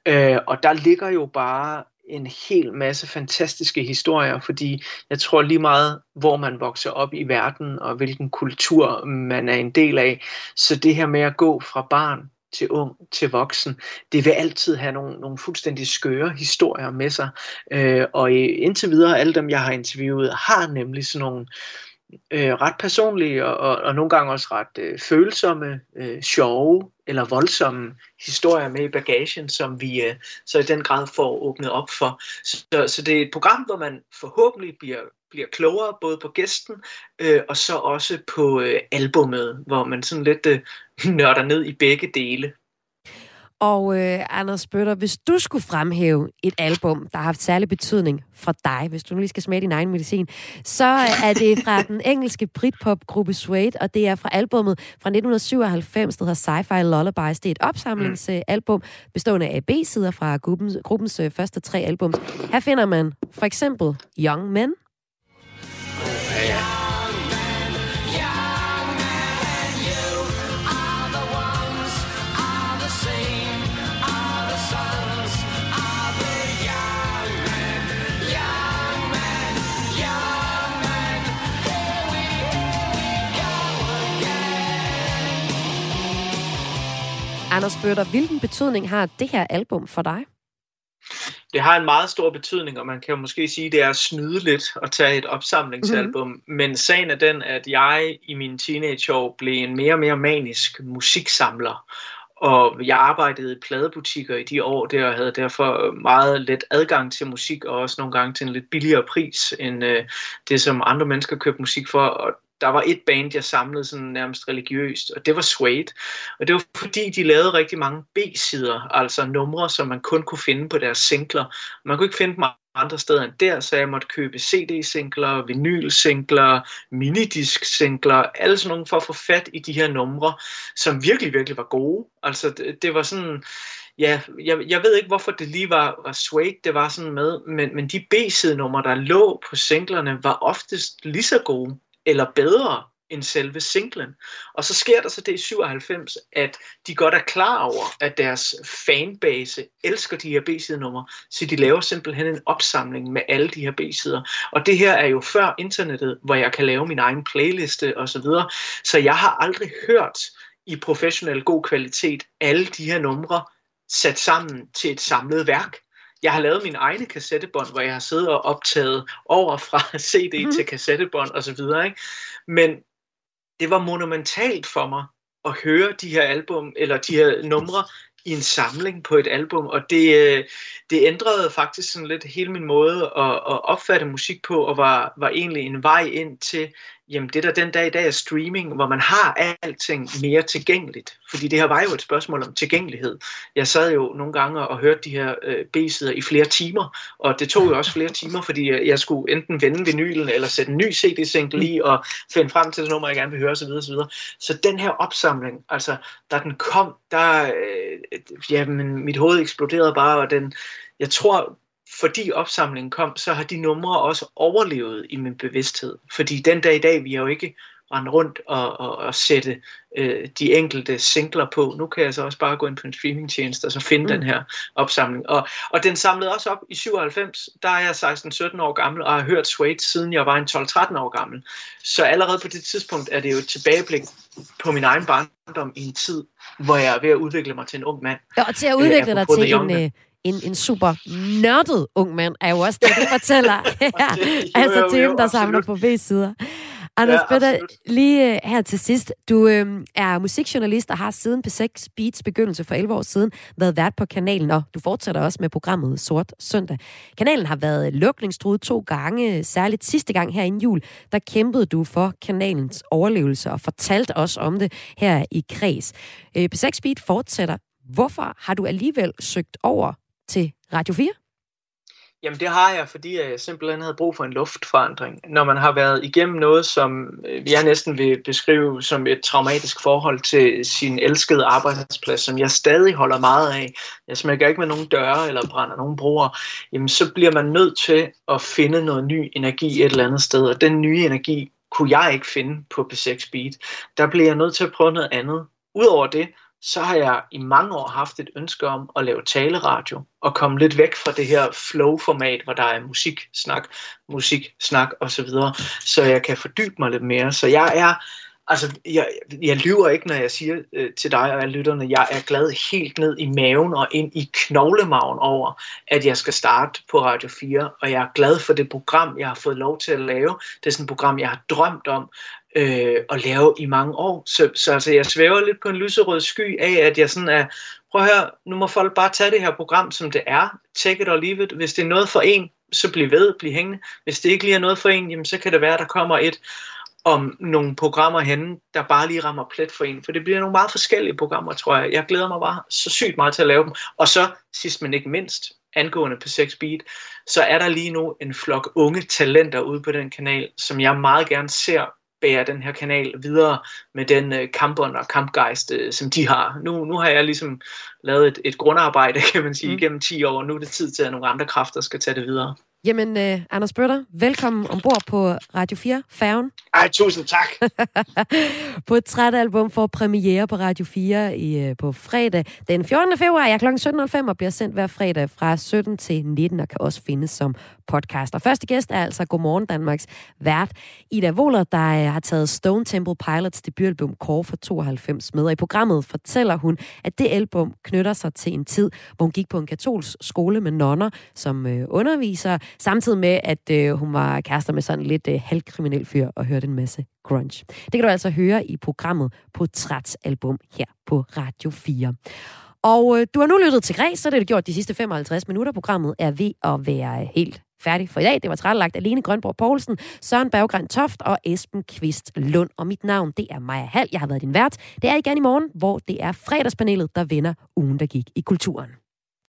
Øh, og der ligger jo bare en hel masse fantastiske historier, fordi jeg tror lige meget, hvor man vokser op i verden, og hvilken kultur man er en del af. Så det her med at gå fra barn til ung, til voksen, det vil altid have nogle, nogle fuldstændig skøre historier med sig. Øh, og indtil videre, alle dem, jeg har interviewet, har nemlig sådan nogle, øh, ret personlige og, og, og nogle gange også ret øh, følsomme, øh, sjove eller voldsomme historier med i bagagen, som vi øh, så i den grad får åbnet op for. Så, så det er et program, hvor man forhåbentlig bliver bliver klogere både på gæsten øh, og så også på øh, albummet, hvor man sådan lidt øh, nørder ned i begge dele. Og øh, Anders Bøtter, hvis du skulle fremhæve et album, der har haft særlig betydning for dig, hvis du nu lige skal smage din egen medicin, så er det fra den engelske Britpop-gruppe Suede, og det er fra albummet fra 1997, der hedder Sci-Fi Lullabies. Det er et opsamlingsalbum bestående af B-sider fra gruppens, gruppens øh, første tre albums. Her finder man for eksempel Young Men, Ja, ja. Anders Bøtter, hvilken betydning har det her album for dig? Det har en meget stor betydning, og man kan jo måske sige, at det er at snyde lidt at tage et opsamlingsalbum. Mm-hmm. Men sagen er den, at jeg i mine teenageår blev en mere og mere manisk musiksamler. Og jeg arbejdede i pladebutikker i de år der, og havde derfor meget let adgang til musik, og også nogle gange til en lidt billigere pris, end øh, det, som andre mennesker købte musik for. Og der var et band, jeg samlede sådan nærmest religiøst, og det var Suede. Og det var fordi, de lavede rigtig mange B-sider, altså numre, som man kun kunne finde på deres singler. Man kunne ikke finde dem andre steder end der, så jeg måtte købe CD-singler, vinyl-singler, minidisk-singler, alle sådan nogle for at få fat i de her numre, som virkelig, virkelig var gode. Altså, det, det var sådan, ja, jeg, jeg ved ikke, hvorfor det lige var, var Suede, det var sådan med, men, men de B-sidenumre, der lå på singlerne, var oftest lige så gode eller bedre end selve singlen. Og så sker der så det i 97, at de godt er klar over, at deres fanbase elsker de her B-sidenumre, så de laver simpelthen en opsamling med alle de her B-sider. Og det her er jo før internettet, hvor jeg kan lave min egen playliste osv. Så, videre. så jeg har aldrig hørt i professionel god kvalitet alle de her numre sat sammen til et samlet værk. Jeg har lavet mine egne kassettebånd, hvor jeg har siddet og optaget over fra CD mm. til kassettebånd osv. Men det var monumentalt for mig at høre de her album, eller de her numre i en samling på et album, og det, øh, det ændrede faktisk sådan lidt hele min måde at, at opfatte musik på, og var, var egentlig en vej ind til, jamen det der den dag i dag er streaming, hvor man har alting mere tilgængeligt. Fordi det her var jo et spørgsmål om tilgængelighed. Jeg sad jo nogle gange og hørte de her øh, B-sider i flere timer, og det tog jo også flere timer, fordi øh, jeg skulle enten vende vinylen, eller sætte en ny CD-single i, og finde frem til det nummer, jeg gerne vil høre osv. osv. Så den her opsamling, altså da den kom, der, øh, jamen mit hoved eksploderede bare, og den, jeg tror fordi opsamlingen kom, så har de numre også overlevet i min bevidsthed. Fordi den dag i dag, vi har jo ikke rende rundt og, og, og sætte øh, de enkelte singler på. Nu kan jeg så også bare gå ind på en streamingtjeneste og så finde mm. den her opsamling. Og, og den samlede også op i 97. Der er jeg 16-17 år gammel og har hørt Suede siden jeg var en 12-13 år gammel. Så allerede på det tidspunkt er det jo et tilbageblik på min egen barndom i en tid, hvor jeg er ved at udvikle mig til en ung mand. Ja, og til at udvikle dig til en, øh, en, en super nørdet ung mand, er jo også det, du fortæller. altså til dem, der samler på B-sider. Anders ja, Peter, lige uh, her til sidst. Du øh, er musikjournalist og har siden P6 Beats begyndelse for 11 år siden været vært på kanalen, og du fortsætter også med programmet Sort Søndag. Kanalen har været lukningstruet to gange, særligt sidste gang her inden jul, der kæmpede du for kanalens overlevelse og fortalte os om det her i Kreds. Øh, P6 Beat fortsætter. Hvorfor har du alligevel søgt over til Radio 4? Jamen det har jeg, fordi jeg simpelthen havde brug for en luftforandring. Når man har været igennem noget, som øh, jeg næsten vil beskrive som et traumatisk forhold til sin elskede arbejdsplads, som jeg stadig holder meget af. Jeg smækker ikke med nogen døre eller brænder nogen broer. Jamen så bliver man nødt til at finde noget ny energi et eller andet sted, og den nye energi kunne jeg ikke finde på P6 Beat. Der bliver jeg nødt til at prøve noget andet. Udover det, så har jeg i mange år haft et ønske om at lave taleradio og komme lidt væk fra det her flow-format, hvor der er musik, snak, musik, snak osv., så så jeg kan fordybe mig lidt mere. Så jeg er Altså, jeg, jeg lyver ikke, når jeg siger øh, til dig og alle lytterne, jeg er glad helt ned i maven og ind i knoglemagen over, at jeg skal starte på Radio 4, og jeg er glad for det program, jeg har fået lov til at lave. Det er sådan et program, jeg har drømt om øh, at lave i mange år. Så, så altså, jeg svæver lidt på en lyserød sky af, at jeg sådan er, prøv at høre, nu må folk bare tage det her program, som det er. Take it or leave it. Hvis det er noget for en, så bliv ved, bliv hængende. Hvis det ikke lige er noget for en, jamen, så kan det være, der kommer et om nogle programmer henne, der bare lige rammer plet for en. For det bliver nogle meget forskellige programmer, tror jeg. Jeg glæder mig bare så sygt meget til at lave dem. Og så, sidst men ikke mindst, angående på 6 Beat, så er der lige nu en flok unge talenter ude på den kanal, som jeg meget gerne ser bære den her kanal videre med den øh, kampånd og kampgejst, øh, som de har. Nu, nu har jeg ligesom lavet et, et grundarbejde, kan man sige, mm. gennem 10 år. Nu er det tid til, at nogle andre kræfter skal tage det videre. Jamen, uh, Anders Bøtter, velkommen ombord på Radio 4, færgen. Ej, tusind tak. på et træt album for premiere på Radio 4 i, uh, på fredag den 14. februar. Jeg er kl. 17.05 og bliver sendt hver fredag fra 17 til 19 og kan også findes som podcast. Og første gæst er altså Godmorgen Danmarks vært, Ida Wohler, der øh, har taget Stone Temple Pilots debutalbum Core for 92 med. Og i programmet fortæller hun, at det album knytter sig til en tid, hvor hun gik på en katolsk skole med nonner, som øh, underviser, samtidig med, at øh, hun var kærester med sådan lidt uh, halvkriminel fyr og hørte en masse grunge. Det kan du altså høre i programmet Portrætsalbum her på Radio 4. Og øh, du har nu lyttet til Græs, så det har du gjort de sidste 55 minutter. Programmet er ved at være helt færdig for i dag. Det var trættelagt Alene Grønborg Poulsen, Søren Berggren Toft og Esben Kvist Lund. Og mit navn, det er Maja Hall. Jeg har været din vært. Det er igen i morgen, hvor det er fredagspanelet, der vender ugen, der gik i kulturen.